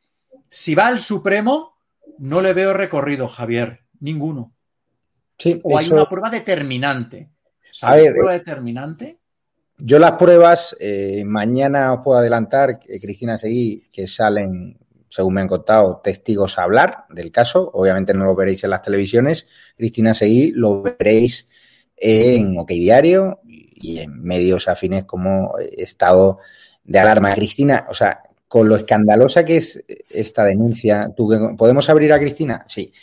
si va al Supremo, no le veo recorrido, Javier. Ninguno. Sí, o hay una prueba determinante. A ver, prueba determinante? Yo las pruebas, eh, mañana os puedo adelantar, eh, Cristina Seguí, que salen, según me han contado, testigos a hablar del caso. Obviamente no lo veréis en las televisiones. Cristina Seguí lo veréis en OK Diario y en medios afines como Estado de Alarma. Cristina, o sea, con lo escandalosa que es esta denuncia, ¿podemos abrir a Cristina? Sí.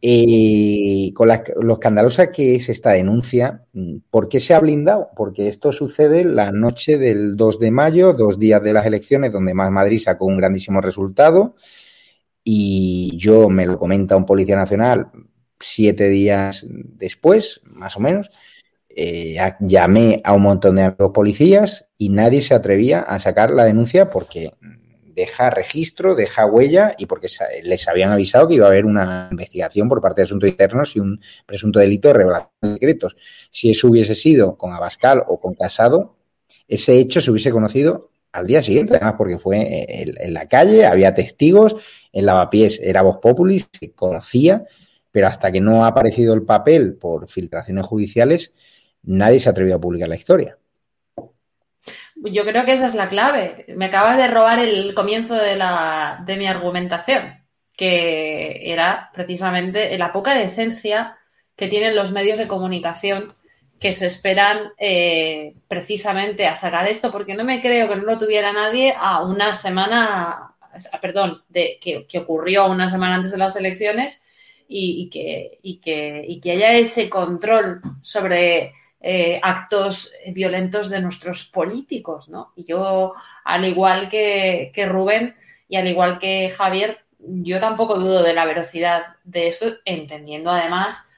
Eh, con lo escandalosa que es esta denuncia, ¿por qué se ha blindado? Porque esto sucede la noche del 2 de mayo, dos días de las elecciones, donde Más Madrid sacó un grandísimo resultado. Y yo me lo comenta un policía nacional siete días después, más o menos. Eh, llamé a un montón de policías y nadie se atrevía a sacar la denuncia porque deja registro, deja huella y porque les habían avisado que iba a haber una investigación por parte de Asuntos Internos y un presunto delito de revelación de secretos. Si eso hubiese sido con Abascal o con Casado, ese hecho se hubiese conocido al día siguiente, además porque fue en, la calle, había testigos, en Lavapiés era Voz Populis, se conocía, pero hasta que no ha aparecido el papel por filtraciones judiciales, nadie se atrevió a publicar la historia. Yo creo que esa es la clave. Me acabas de robar el comienzo de, la, de mi argumentación, que era precisamente la poca decencia que tienen los medios de comunicación que se esperan eh, precisamente a sacar esto, porque no me creo que no lo tuviera nadie a una semana, perdón, de, que, ocurrió una semana antes de las elecciones y, que, y, que, y que haya ese control sobre eh, actos violentos de nuestros políticos, ¿no? Y yo, al igual que, Rubén y al igual que Javier, yo tampoco dudo de la velocidad de esto, entendiendo además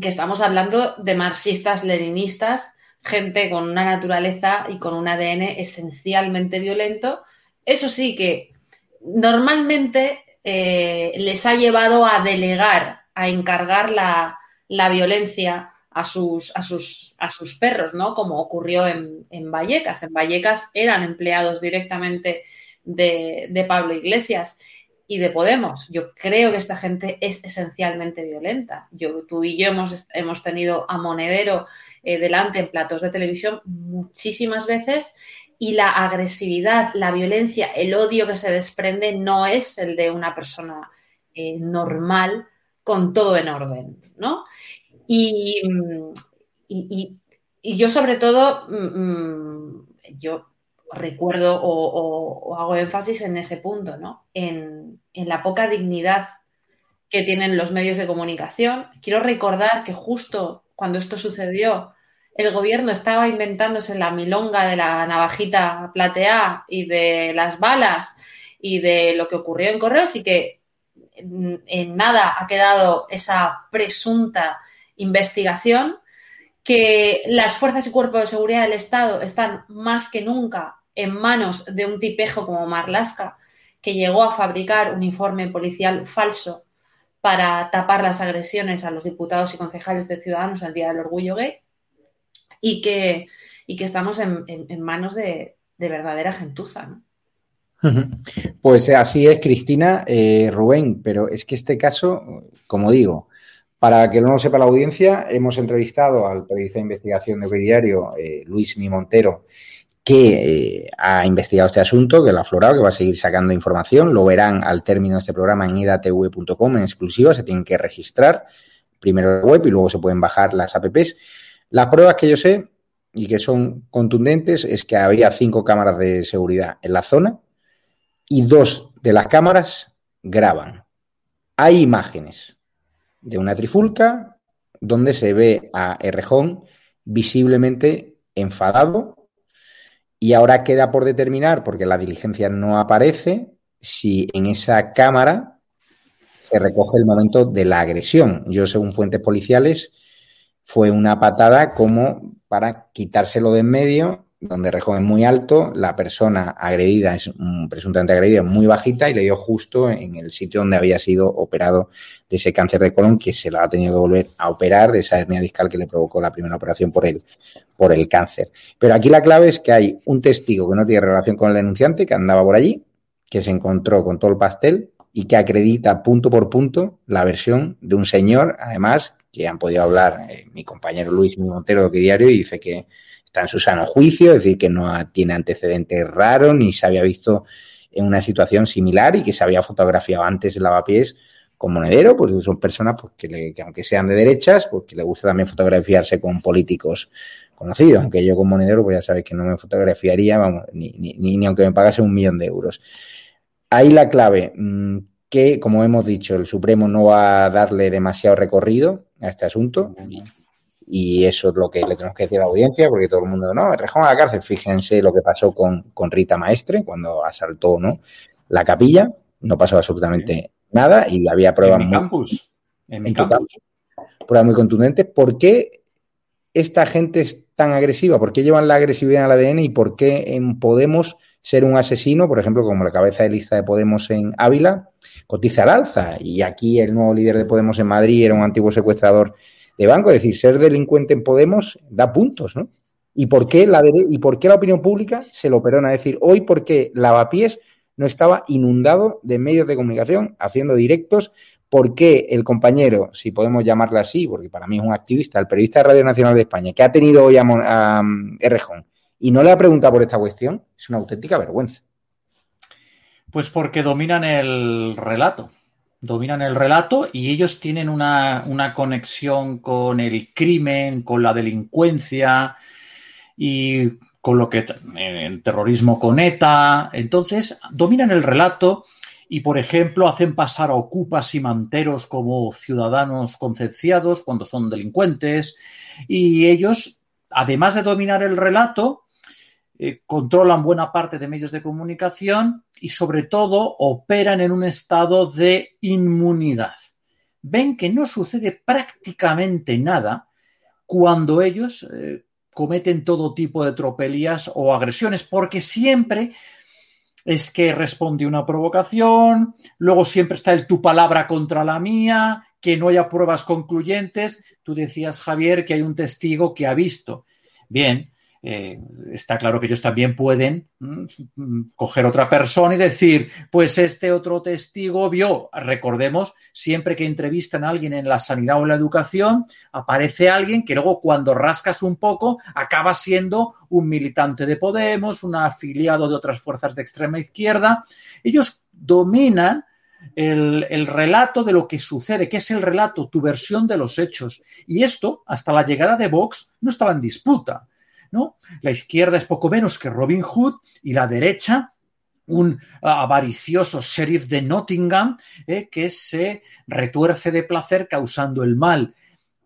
que estamos hablando de marxistas, leninistas, gente con una naturaleza y con un ADN esencialmente violento. Eso sí que normalmente eh, les ha llevado a delegar, a encargar la, la violencia a sus, a sus, a sus perros, ¿no? Como ocurrió en, en Vallecas. En Vallecas eran empleados directamente de, Pablo Iglesias y de Podemos. Yo creo que esta gente es esencialmente violenta. Yo, tú y yo hemos, hemos tenido a Monedero eh, delante en platos de televisión muchísimas veces y la agresividad, la violencia, el odio que se desprende no es el de una persona eh, normal con todo en orden, ¿no? Y, yo sobre todo, mm, mm, yo recuerdo o, hago énfasis en ese punto, ¿no? En, la poca dignidad que tienen los medios de comunicación. Quiero recordar que justo cuando esto sucedió, el gobierno estaba inventándose la milonga de la navajita plateada y de las balas y de lo que ocurrió en Correos y que en nada ha quedado esa presunta investigación, que las fuerzas y cuerpos de seguridad del Estado están más que nunca en manos de un tipejo como Marlaska, que llegó a fabricar un informe policial falso para tapar las agresiones a los diputados y concejales de Ciudadanos el Día del Orgullo Gay, y que, y que estamos en, manos de, verdadera gentuza. Pues así es, Cristina, eh, Rubén, pero es que este caso, como digo, para que no lo sepa la audiencia, hemos entrevistado al periodista de investigación de Diario, eh, Luis Mi Montero, que eh, ha investigado este asunto, que lo ha aflorado, que va a seguir sacando información. Lo verán al término de este programa en idatv.com en exclusiva. Se tienen que registrar primero la web y luego se pueden bajar las apps. Las pruebas que yo sé y que son contundentes es que había cinco cámaras de seguridad en la zona y dos de las cámaras graban. Hay imágenes de una trifulca donde se ve a Errejón visiblemente enfadado Y ahora queda por determinar, porque la diligencia no aparece, si en esa cámara se recoge el momento de la agresión. Yo, según fuentes policiales, fue una patada como para quitárselo de en medio, donde Rejón es muy alto, la persona agredida es presuntamente agredida muy bajita y le dio justo en el sitio donde había sido operado de ese cáncer de colon que se la ha tenido que volver a operar de esa hernia discal que le provocó la primera operación por el, por el cáncer. Pero aquí la clave es que hay un testigo que no tiene relación con el denunciante, que andaba por allí, que se encontró con todo el pastel y que acredita punto por punto la versión de un señor, además, que han podido hablar eh, mi compañero Luis Montero de Diario y dice que está en su sano juicio, es decir, que no tiene antecedentes raros ni se había visto en una situación similar y que se había fotografiado antes el lavapiés con monedero, pues son personas pues, que, aunque sean de derechas, pues que le gusta también fotografiarse con políticos conocidos, aunque yo con monedero pues ya sabéis que no me fotografiaría, vamos, ni, ni, ni aunque me pagase un millón de euros. Ahí la clave, mm, que como hemos dicho, el Supremo no va a darle demasiado recorrido a este asunto. Y eso es lo que le tenemos que decir a la audiencia, porque todo el mundo, no, Rejón a la cárcel. Fíjense lo que pasó con, Rita Maestre cuando asaltó ¿no? la capilla. No pasó absolutamente nada y había pruebas en mi muy, campus. En mi en campus. pruebas muy contundentes. ¿Por qué esta gente es tan agresiva? ¿Por qué llevan la agresividad al ADN y por qué en Podemos ser un asesino, por ejemplo, como la cabeza de lista de Podemos en Ávila, cotiza al alza. Y aquí el nuevo líder de Podemos en Madrid era un antiguo secuestrador de banco. Es decir, ser delincuente en Podemos da puntos, ¿no? ¿Y por qué la, y por qué la opinión pública se lo perona? Es decir, hoy porque Lavapiés no estaba inundado de medios de comunicación haciendo directos. ¿Por qué el compañero, si podemos llamarle así, porque para mí es un activista, el periodista de Radio Nacional de España, que ha tenido hoy a, a, a Errejón, y no le ha preguntado por esta cuestión, es una auténtica vergüenza. Pues porque dominan el relato. Dominan el relato y ellos tienen una, una conexión con el crimen, con la delincuencia y con lo que el terrorismo con ETA. Entonces, dominan el relato y, por ejemplo, hacen pasar a ocupas y manteros como ciudadanos concepciados cuando son delincuentes. Y ellos, además de dominar el relato, eh, controlan buena parte de medios de comunicación y sobre todo operan en un estado de inmunidad. Ven que no sucede prácticamente nada cuando ellos eh, cometen todo tipo de tropelías o agresiones, porque siempre es que responde una provocación, luego siempre está el tu palabra contra la mía, que no haya pruebas concluyentes. Tú decías, Javier, que hay un testigo que ha visto. Bien, eh, está claro que ellos también pueden mm, coger otra persona y decir, pues este otro testigo vio, recordemos, siempre que entrevistan a alguien en la sanidad o en la educación, aparece alguien que luego cuando rascas un poco acaba siendo un militante de Podemos, un afiliado de otras fuerzas de extrema izquierda. Ellos dominan el, el, relato de lo que sucede, que es el relato, tu versión de los hechos. Y esto, hasta la llegada de Vox, no estaba en disputa. ¿No? La izquierda es poco menos que Robin Hood y la derecha un avaricioso sheriff de Nottingham eh, que se retuerce de placer causando el mal.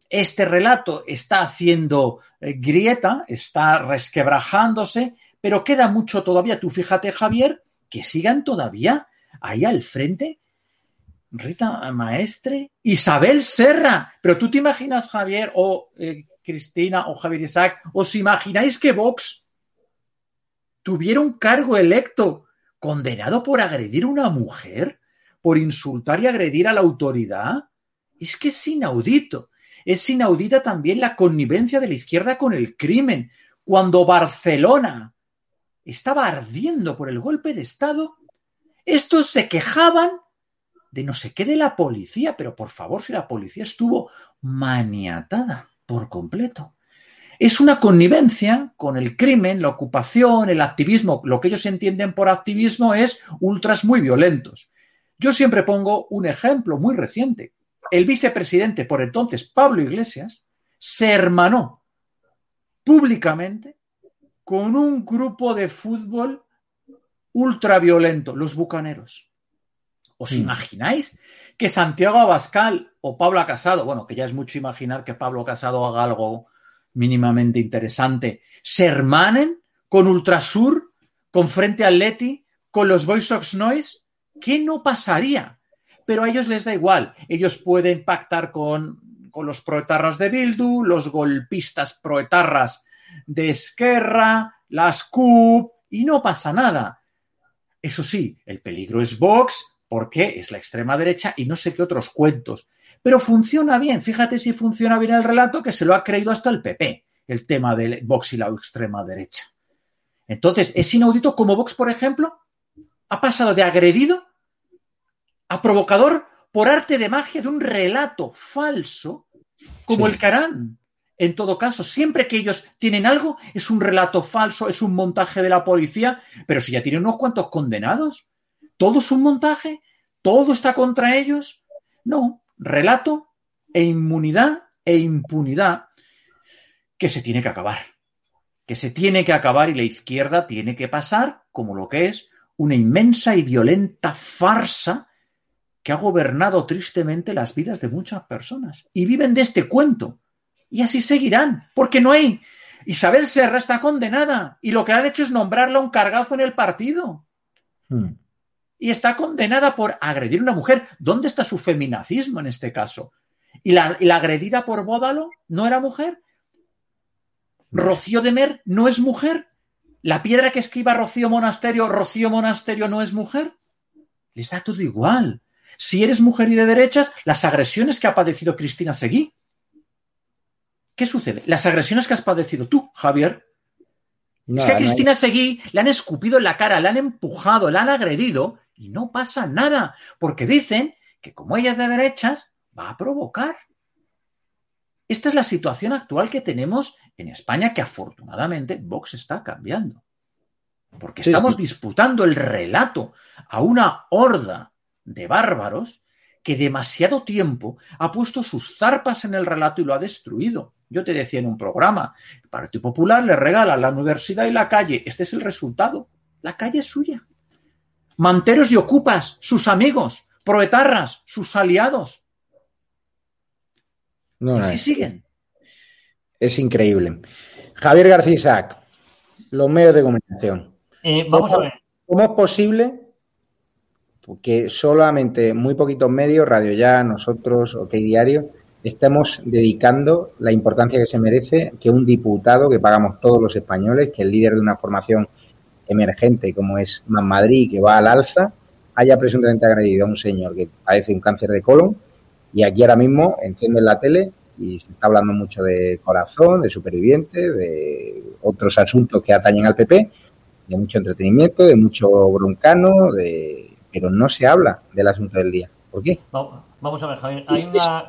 Este relato está haciendo eh, grieta, está resquebrajándose, pero queda mucho todavía. Tú fíjate, Javier, que sigan todavía ahí al frente Rita Maestre, Isabel Serra. Pero tú te imaginas, Javier, o eh, Cristina o Javier Isaac, ¿os imagináis que Vox tuviera un cargo electo condenado por agredir a una mujer, por insultar y agredir a la autoridad? Es que es inaudito. Es inaudita también la connivencia de la izquierda con el crimen. Cuando Barcelona estaba ardiendo por el golpe de Estado, estos se quejaban de no sé qué de la policía, pero por favor, si la policía estuvo maniatada por completo. Es una connivencia con el crimen, la ocupación, el activismo. Lo que ellos entienden por activismo es ultras muy violentos. Yo siempre pongo un ejemplo muy reciente. El vicepresidente por entonces, Pablo Iglesias, se hermanó públicamente con un grupo de fútbol ultraviolento, los Bucaneros. ¿Os imagináis que Santiago Abascal o Pablo Casado, bueno, que ya es mucho imaginar que Pablo Casado haga algo mínimamente interesante, se hermanen con Ultrasur, con Frente Atleti, con los Boys Sox Noise, ¿qué no pasaría? Pero a ellos les da igual. Ellos pueden pactar con, con los proetarras de Bildu, los golpistas proetarras de Esquerra, las CUP, y no pasa nada. Eso sí, el peligro es Vox, porque es la extrema derecha y no sé qué otros cuentos. Pero funciona bien. Fíjate si funciona bien el relato que se lo ha creído hasta el PP, el tema del Vox y la extrema derecha. Entonces, es inaudito como Vox, por ejemplo, ha pasado de agredido a provocador por arte de magia de un relato falso como Sí. el Carán. En todo caso, siempre que ellos tienen algo, es un relato falso, es un montaje de la policía, pero si ya tienen unos cuantos condenados, todo es un montaje, todo está contra ellos. No, relato e inmunidad e impunidad que se tiene que acabar. Que se tiene que acabar y la izquierda tiene que pasar como lo que es una inmensa y violenta farsa que ha gobernado tristemente las vidas de muchas personas. Y viven de este cuento. Y así seguirán, porque no hay. Isabel Serra está condenada y lo que han hecho es nombrarla un cargazo en el partido. Hmm. Y está condenada por agredir a una mujer. ¿Dónde está su feminacismo en este caso? ¿Y la, la agredida por Bódalo no era mujer? ¿Rocío de Mer no es mujer? ¿La piedra que esquiva Rocío Monasterio, Rocío Monasterio no es mujer? Les da todo igual. Si eres mujer y de derechas, las agresiones que ha padecido Cristina Seguí. ¿Qué sucede? Las agresiones que has padecido tú, Javier. No, es que a no Cristina Seguí le han escupido en la cara, le han empujado, la han agredido y no pasa nada, porque dicen que como ella es de derechas, va a provocar. Esta es la situación actual que tenemos en España, que afortunadamente Vox está cambiando. Porque Sí, estamos sí. disputando el relato a una horda de bárbaros que demasiado tiempo ha puesto sus zarpas en el relato y lo ha destruido. Yo te decía en un programa, el Partido Popular le regala la universidad y la calle. Este es el resultado. La calle es suya. Manteros y ocupas, sus amigos. Proetarras, sus aliados. No, no, Así es, siguen. es increíble. Javier García Isaac, los medios de comunicación. Eh, vamos a ver. ¿Cómo es posible que solamente muy poquitos medios, Radio Ya, nosotros, OK Diario, estemos dedicando la importancia que se merece que un diputado que pagamos todos los españoles, que el líder de una formación emergente como es Más Madrid, que va al alza, haya presuntamente agredido a un señor que padece un cáncer de colon y aquí ahora mismo encienden la tele y se está hablando mucho de corazón, de superviviente, de otros asuntos que atañen al PP, de mucho entretenimiento, de mucho broncano, de... pero no se habla del asunto del día. ¿Por qué? Va- Vamos a ver, Javier. Hay una.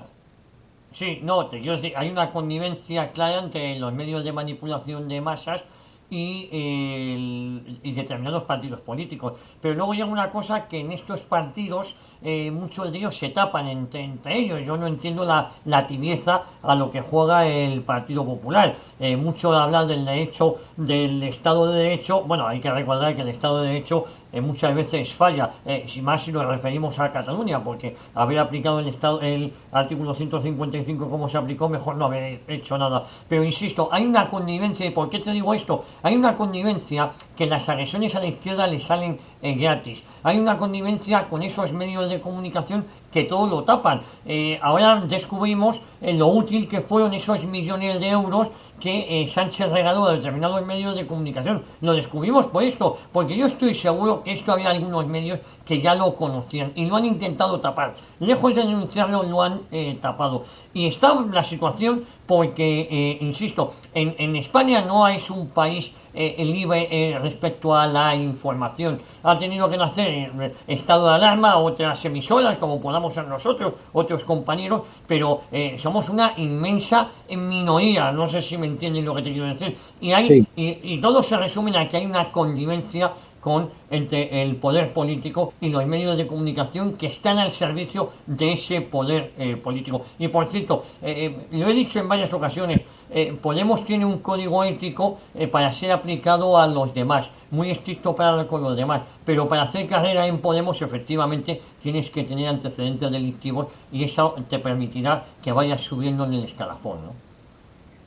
Sí, no, te hay una connivencia clara entre los medios de manipulación de masas y, el- y determinados partidos políticos. Pero luego llega una cosa que en estos partidos eh, muchos de ellos se tapan entre, entre ellos. Yo no entiendo la, la tibieza a lo que juega el Partido Popular. Eh, mucho hablar del derecho, del Estado de Derecho. Bueno, hay que recordar que el Estado de Derecho eh, muchas veces falla, eh, más si nos referimos a Cataluña, porque haber aplicado el Estado, el artículo 155 como se aplicó, mejor no haber hecho nada. Pero insisto, hay una connivencia, ¿y por qué te digo esto? Hay una connivencia que las agresiones a la izquierda le salen eh, gratis. Hay una connivencia con esos medios de comunicación que todo lo tapan. Eh, ahora descubrimos eh, lo útil que fueron esos millones de euros que eh, Sánchez regaló a determinados medios de comunicación. Lo descubrimos por esto, porque yo estoy seguro que esto había algunos medios que ya lo conocían y lo han intentado tapar. Lejos de denunciarlo, lo han eh, tapado. Y está la situación porque, eh, insisto, en, en España no es un país eh, libre eh, respecto a la información. Ha tenido que nacer estado de alarma, otras emisoras, como podamos ser nosotros, otros compañeros, pero eh, somos una inmensa minoría. No sé si me entienden lo que te quiero decir. Y, hay, Sí. y, y todo se resume a que hay una connivencia con entre el poder político y los medios de comunicación que están al servicio de ese poder eh, político. Y por cierto, eh, eh, lo he dicho en varias ocasiones, eh, Podemos tiene un código ético para ser aplicado a los demás, muy estricto para con los demás, pero para hacer carrera en Podemos efectivamente tienes que tener antecedentes delictivos y eso te permitirá que vayas subiendo en el escalafón. ¿no?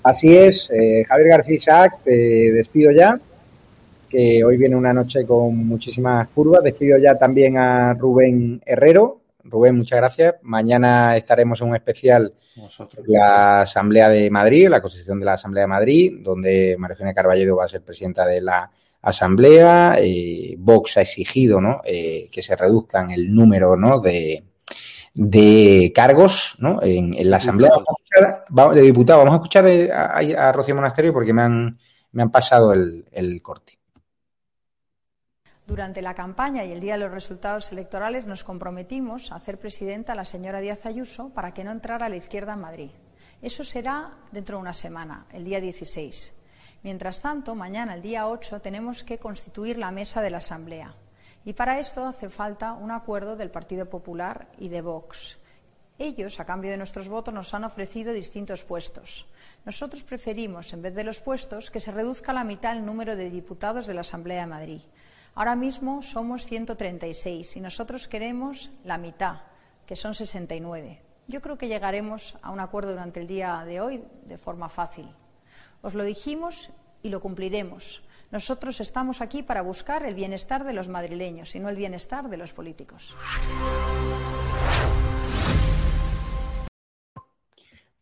Así es, Javier García Isaac, te despido ya. Que hoy viene una noche con muchísimas curvas. Despido ya también a Rubén Herrero. Rubén, muchas gracias. Mañana estaremos en un especial Vosotros. de la Asamblea de Madrid, la constitución de la Asamblea de Madrid, donde María Eugenia Carballedo va a ser presidenta de la Asamblea. Eh, Vox ha exigido ¿no? eh, que se reduzcan el número ¿no? de, de cargos ¿no? en, en la Asamblea Vamos a escuchar- de diputados. Vamos a escuchar eh, a, a Rocío Monasterio porque me han, me han pasado el, el corte. Durante la campaña y el día de los resultados electorales nos comprometimos a hacer presidenta a la señora Díaz Ayuso para que no entrara la izquierda en Madrid. Eso será dentro de una semana, el día 16. Mientras tanto, mañana, el día 8, tenemos que constituir la mesa de la Asamblea. Y para esto hace falta un acuerdo del Partido Popular y de Vox. Ellos, a cambio de nuestros votos, nos han ofrecido distintos puestos. Nosotros preferimos, en vez de los puestos, que se reduzca a la mitad el número de diputados de la Asamblea de Madrid. Ahora mismo somos 136 y nosotros queremos la mitad, que son 69. Yo creo que llegaremos a un acuerdo durante el día de hoy de forma fácil. Os lo dijimos y lo cumpliremos. Nosotros estamos aquí para buscar el bienestar de los madrileños y no el bienestar de los políticos.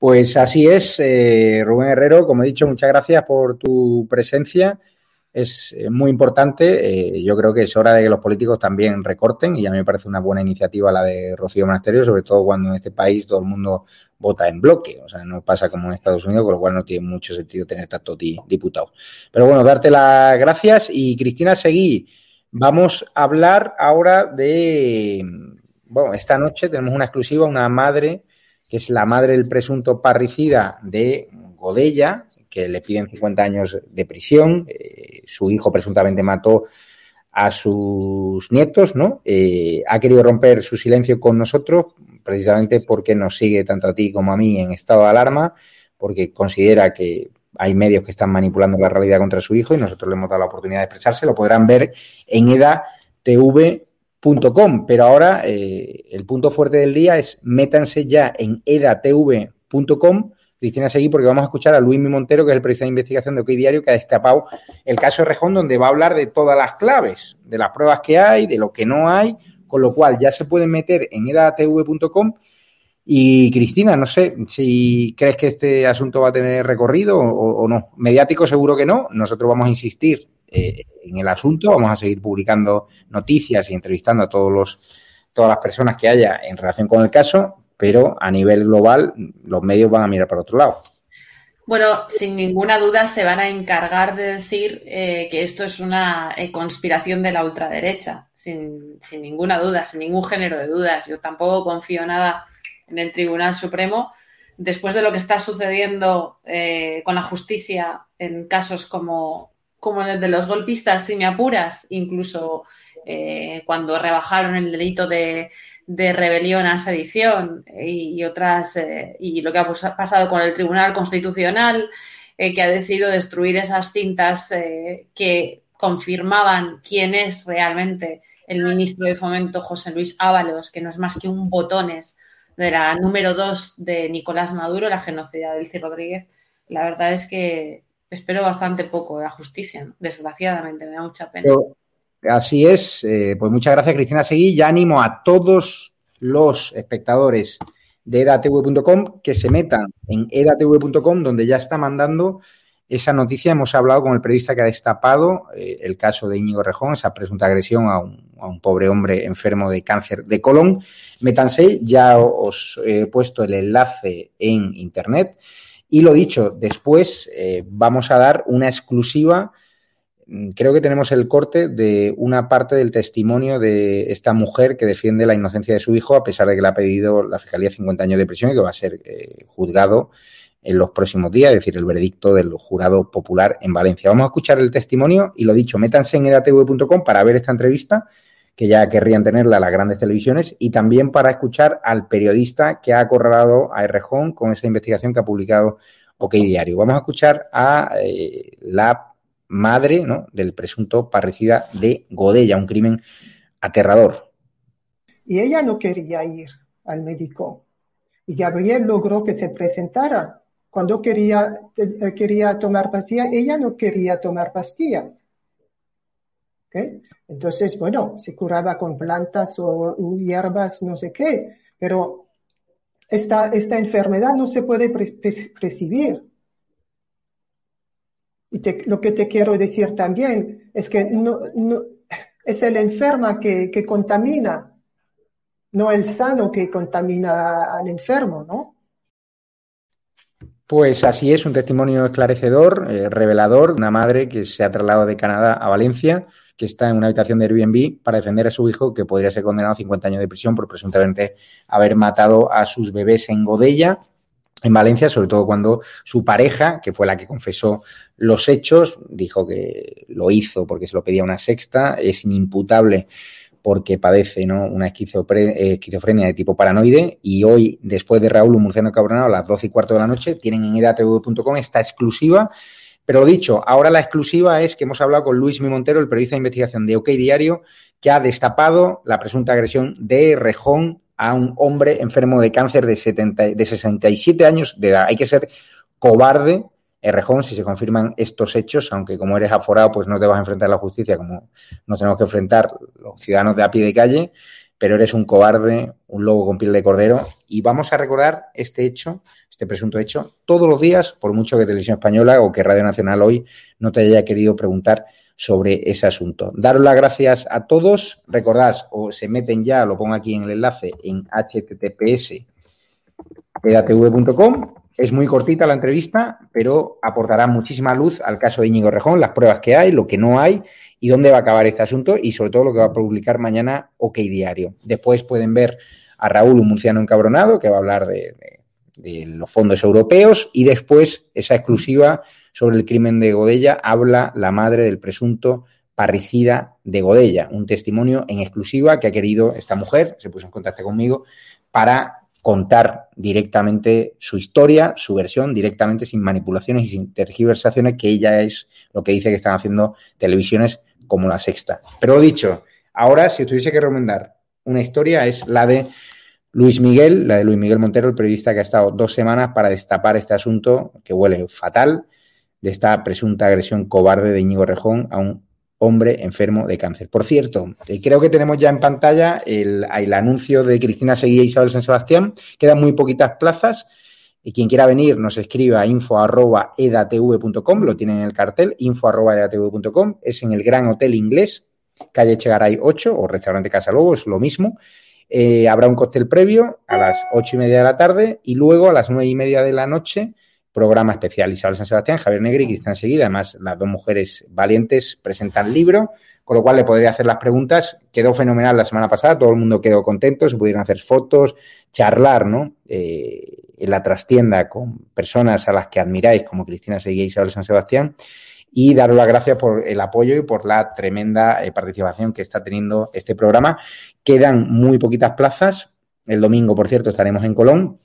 Pues así es, eh, Rubén Herrero, como he dicho, muchas gracias por tu presencia. Es eh, muy importante. eh, yo creo que es hora de que los políticos también recorten y a mí me parece una buena iniciativa la de Rocío Monasterio, sobre todo cuando en este país todo el mundo vota en bloque. O sea, no pasa como en Estados Unidos, con lo cual no tiene mucho sentido tener tantos di- diputados. Pero bueno, darte las gracias y Cristina Seguí, vamos a hablar ahora de, bueno, esta noche tenemos una exclusiva, una madre que es la madre del presunto parricida de Godella, que le piden 50 años de prisión. Eh, su hijo presuntamente mató a sus nietos, ¿no? Eh, ha querido romper su silencio con nosotros, precisamente porque nos sigue tanto a ti como a mí en estado de alarma, porque considera que hay medios que están manipulando la realidad contra su hijo y nosotros le hemos dado la oportunidad de expresarse. Lo podrán ver en edatv.com. Pero ahora eh, el punto fuerte del día es métanse ya en edatv.com. Cristina Seguí, porque vamos a escuchar a Luis Mi Montero, que es el periodista de investigación de OK Diario, que ha destapado el caso de Rejón, donde va a hablar de todas las claves, de las pruebas que hay, de lo que no hay, con lo cual ya se pueden meter en edatv.com. Y Cristina, no sé si crees que este asunto va a tener recorrido o, no. Mediático seguro que no. Nosotros vamos a insistir eh, en el asunto, vamos a seguir publicando noticias y entrevistando a todos los, todas las personas que haya en relación con el caso, pero a nivel global los medios van a mirar para otro lado. Bueno, sin ninguna duda se van a encargar de decir eh, que esto es una eh, conspiración de la ultraderecha, sin, sin ninguna duda, sin ningún género de dudas. Yo tampoco confío nada en el Tribunal Supremo. Después de lo que está sucediendo eh, con la justicia en casos como, como el de los golpistas, si me apuras, incluso cuando rebajaron el delito de, de rebelión a sedición y, otras eh, y lo que ha pasado con el Tribunal Constitucional eh, que ha decidido destruir esas cintas eh, que confirmaban quién es realmente el ministro de Fomento José Luis Ábalos, que no es más que un botones de la número dos de Nicolás Maduro, la genocida del Cid Rodríguez. La verdad es que espero bastante poco de la justicia, desgraciadamente, me da mucha pena. Así es. Eh, pues muchas gracias, Cristina Seguí. Ya animo a todos los espectadores de edatv.com que se metan en edatv.com, donde ya está mandando esa noticia. Hemos hablado con el periodista que ha destapado eh, el caso de Íñigo Rejón, esa presunta agresión a un, a un pobre hombre enfermo de cáncer de colon. Métanse, ya os he puesto el enlace en internet. Y lo dicho, después eh, vamos a dar una exclusiva creo que tenemos el corte de una parte del testimonio de esta mujer que defiende la inocencia de su hijo, a pesar de que le ha pedido la Fiscalía 50 años de prisión y que va a ser eh, juzgado en los próximos días, es decir, el veredicto del jurado popular en Valencia. Vamos a escuchar el testimonio y lo dicho, métanse en edatv.com para ver esta entrevista, que ya querrían tenerla las grandes televisiones, y también para escuchar al periodista que ha acorralado a Errejón con esa investigación que ha publicado OK Diario. Vamos a escuchar a eh, la madre ¿no? del presunto parricida de Godella, un crimen aterrador. Y ella no quería ir al médico. Y Gabriel logró que se presentara. Cuando quería, eh, quería tomar pastillas, ella no quería tomar pastillas. ¿ok? Entonces, bueno, se curaba con plantas o hierbas, no sé qué, pero esta, esta enfermedad no se puede pre-. Y te- lo que te quiero decir también es que no, es el enfermo que, que contamina, no el sano que contamina al enfermo, ¿no? Pues así es, un testimonio esclarecedor, eh, revelador, una madre que se ha trasladado de Canadá a Valencia, que está en una habitación de Airbnb para defender a su hijo que podría ser condenado a 50 años de prisión por presuntamente haber matado a sus bebés en Godella, en Valencia, sobre todo cuando su pareja, que fue la que confesó los hechos, dijo que lo hizo porque se lo pedía una sexta, es inimputable porque padece una eh, esquizofrenia de tipo paranoide y hoy, después de Raúl Murciano Cabronado, a las 12 y cuarto de la noche, tienen en edatv.com esta exclusiva. Pero lo dicho, ahora la exclusiva es que hemos hablado con Luis Mi Montero, el periodista de investigación de OK Diario, que ha destapado la presunta agresión de Rejón a un hombre enfermo de cáncer de, 70, de 67 años de edad. Hay que ser cobarde, Errejón, si se confirman estos hechos, aunque como eres aforado, pues no te vas a enfrentar a la justicia como nos tenemos que enfrentar los ciudadanos de a pie de calle, pero eres un cobarde, un lobo con piel de cordero. Y vamos a recordar este hecho, este presunto hecho, todos los días, por mucho que Televisión Española o que Radio Nacional hoy no te haya querido preguntar sobre ese asunto. Daros las gracias a todos. Recordad, o se meten ya, lo pongo aquí en el enlace, en https edatv.com. Es muy cortita la entrevista, pero aportará muchísima luz al caso de Íñigo Rejón, las pruebas que hay, lo que no hay y dónde va a acabar este asunto y sobre todo lo que va a publicar mañana OK Diario. Después pueden ver a Raúl, un murciano encabronado, que va a hablar de, los fondos europeos y después esa exclusiva sobre el crimen de Godella habla la madre del presunto parricida de Godella, un testimonio en exclusiva que ha querido esta mujer, se puso en contacto conmigo, para contar directamente su historia, su versión, directamente sin manipulaciones y sin tergiversaciones, que ella es lo que dice que están haciendo televisiones como la sexta. Pero lo dicho, ahora si tuviese que recomendar una historia es la de Luis Miguel, la de Luis Miguel Montero, el periodista que ha estado dos semanas para destapar este asunto que huele fatal de esta presunta agresión cobarde de Íñigo Rejón a un hombre enfermo de cáncer. Por cierto, eh, creo que tenemos ya en pantalla el, el anuncio de Cristina Seguía y Isabel San Sebastián. Quedan muy poquitas plazas. Y quien quiera venir nos escriba info arroba edatv.com, lo tienen en el cartel, info arroba edatv.com, es en el Gran Hotel Inglés, calle Chegaray 8 o restaurante Casa Lobo, es lo mismo. Eh, habrá un cóctel previo a las ocho y media de la tarde y luego a las nueve y media de la noche programa especial Isabel San Sebastián, Javier Negri y Cristian Seguida. Además, las dos mujeres valientes presentan libro, con lo cual le podría hacer las preguntas. Quedó fenomenal la semana pasada, todo el mundo quedó contento, se pudieron hacer fotos, charlar, ¿no? Eh, en la trastienda con personas a las que admiráis, como Cristina Seguida y Isabel San Sebastián, y daros las gracias por el apoyo y por la tremenda eh, participación que está teniendo este programa. Quedan muy poquitas plazas. El domingo, por cierto, estaremos en Colón.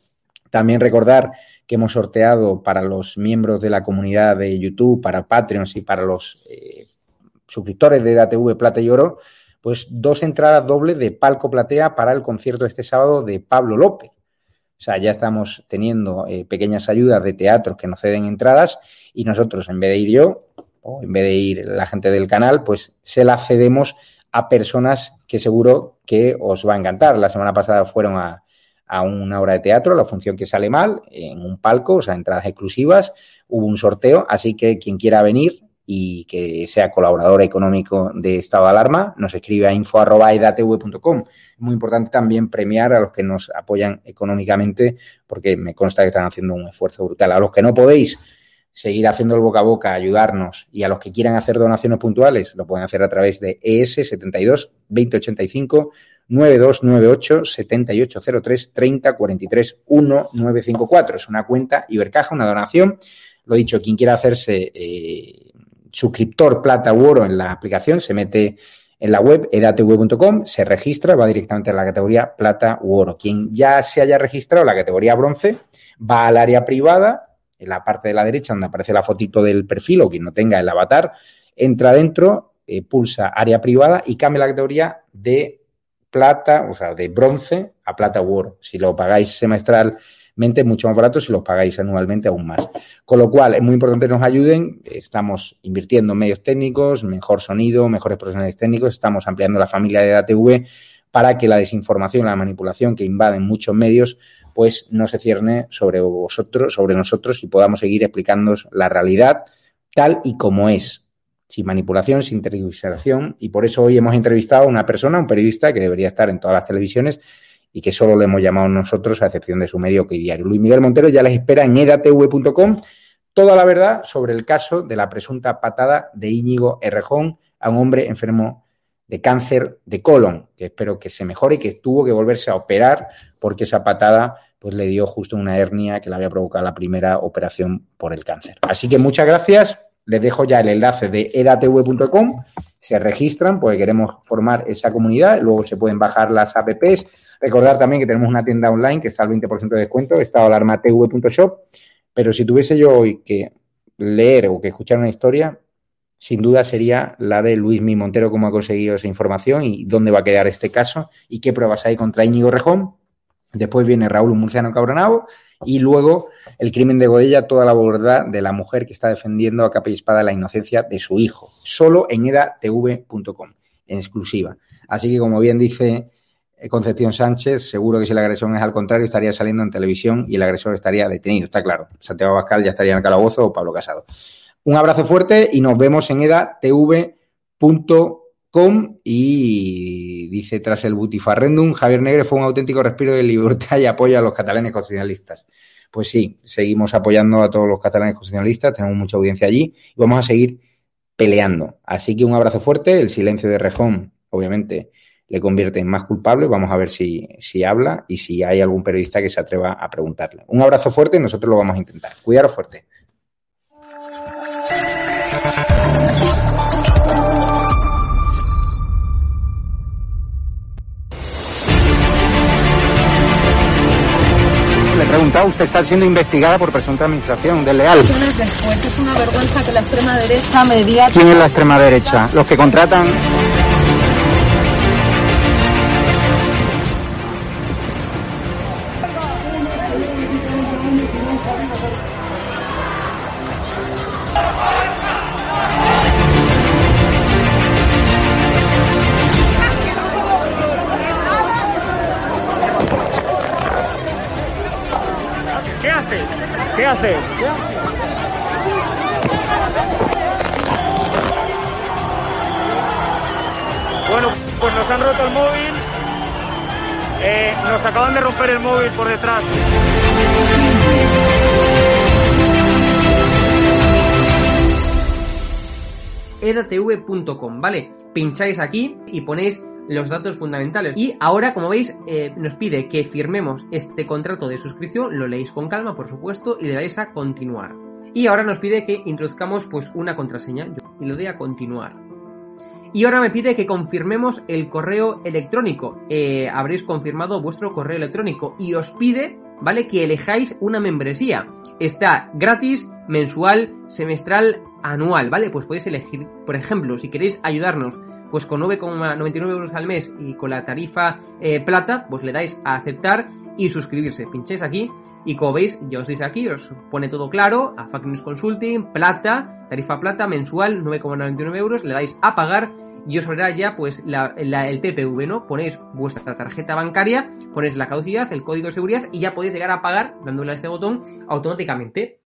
También recordar que hemos sorteado para los miembros de la comunidad de YouTube, para Patreons y para los eh, suscriptores de DATV Plata y Oro, pues dos entradas dobles de palco platea para el concierto este sábado de Pablo López. O sea, ya estamos teniendo eh, pequeñas ayudas de teatros que nos ceden entradas y nosotros, en vez de ir yo, o en vez de ir la gente del canal, pues se las cedemos a personas que seguro que os va a encantar. La semana pasada fueron a, a una obra de teatro, la función que sale mal, en un palco, o sea, entradas exclusivas, hubo un sorteo, así que quien quiera venir y que sea colaborador económico de estado de alarma, nos escribe a info.edatv.com. Es muy importante también premiar a los que nos apoyan económicamente, porque me consta que están haciendo un esfuerzo brutal. A los que no podéis seguir haciendo el boca a boca, ayudarnos, y a los que quieran hacer donaciones puntuales, lo pueden hacer a través de ES 72 2085 9298 7803 3043 1954. Es una cuenta Ibercaja, una donación. Lo dicho, quien quiera hacerse eh, suscriptor plata u oro en la aplicación, se mete en la web edatv.com, se registra, va directamente a la categoría plata u oro. Quien ya se haya registrado la categoría bronce, va al área privada, en la parte de la derecha donde aparece la fotito del perfil o quien no tenga el avatar, entra dentro, eh, pulsa área privada y cambia la categoría de plata, o sea, de bronce a plata u oro. Si lo pagáis semestral mucho más barato si los pagáis anualmente aún más. Con lo cual, es muy importante que nos ayuden. Estamos invirtiendo en medios técnicos, mejor sonido, mejores profesionales técnicos. Estamos ampliando la familia de ATV para que la desinformación, la manipulación que invaden muchos medios, pues no se cierne sobre vosotros, sobre nosotros y podamos seguir explicando la realidad tal y como es, sin manipulación, sin televisación. Y por eso hoy hemos entrevistado a una persona, un periodista que debería estar en todas las televisiones y que solo le hemos llamado nosotros, a excepción de su medio que diario. Luis Miguel Montero ya les espera en edatv.com toda la verdad sobre el caso de la presunta patada de Íñigo Errejón a un hombre enfermo de cáncer de colon, que espero que se mejore y que tuvo que volverse a operar porque esa patada pues le dio justo una hernia que le había provocado la primera operación por el cáncer. Así que muchas gracias. Les dejo ya el enlace de edatv.com. Se registran porque queremos formar esa comunidad. Luego se pueden bajar las apps Recordar también que tenemos una tienda online que está al 20% de descuento, estadoalarmatv.shop. Pero si tuviese yo hoy que leer o que escuchar una historia, sin duda sería la de Luis Mi Montero, cómo ha conseguido esa información y dónde va a quedar este caso y qué pruebas hay contra Íñigo Rejón. Después viene Raúl Murciano Cabronado y luego el crimen de Godella, toda la verdad de la mujer que está defendiendo a capa y espada la inocencia de su hijo. Solo en edatv.com, en exclusiva. Así que, como bien dice eh, Concepción Sánchez, seguro que si la agresión es al contrario, estaría saliendo en televisión y el agresor estaría detenido, está claro. Santiago Bascal ya estaría en el calabozo o Pablo Casado. Un abrazo fuerte y nos vemos en edatv.com y dice tras el butifarrendum, Javier Negre fue un auténtico respiro de libertad y apoyo a los catalanes constitucionalistas. Pues sí, seguimos apoyando a todos los catalanes constitucionalistas, tenemos mucha audiencia allí y vamos a seguir peleando. Así que un abrazo fuerte, el silencio de Rejón, obviamente, le convierte en más culpable. Vamos a ver si, si habla y si hay algún periodista que se atreva a preguntarle. Un abrazo fuerte nosotros lo vamos a intentar. Cuidaros fuerte. Le he preguntado, usted está siendo investigada por presunta administración desleal. Después es una vergüenza que la extrema derecha. ¿Quién es la extrema derecha? Los que contratan Bueno, pues nos han roto el móvil. Eh, nos acaban de romper el móvil por detrás. edatv.com, ¿vale? Pincháis aquí y ponéis los datos fundamentales. Y ahora, como veis, eh, nos pide que firmemos este contrato de suscripción, lo leéis con calma, por supuesto, y le dais a continuar. Y ahora nos pide que introduzcamos pues una contraseña y lo doy a continuar. Y ahora me pide que confirmemos el correo electrónico. Eh, habréis confirmado vuestro correo electrónico y os pide, ¿vale? Que elijáis una membresía. Está gratis, mensual, semestral, anual, ¿vale? Pues podéis elegir, por ejemplo, si queréis ayudarnos pues con 9,99 euros al mes y con la tarifa eh, plata, pues le dais a aceptar y suscribirse. Pincháis aquí y como veis, ya os dice aquí, os pone todo claro, a Fact News Consulting, plata, tarifa plata mensual, 9,99 euros, le dais a pagar y os verá ya pues el TPV, ¿no? Ponéis vuestra tarjeta bancaria, ponéis la caducidad, el código de seguridad y ya podéis llegar a pagar dándole a este botón automáticamente.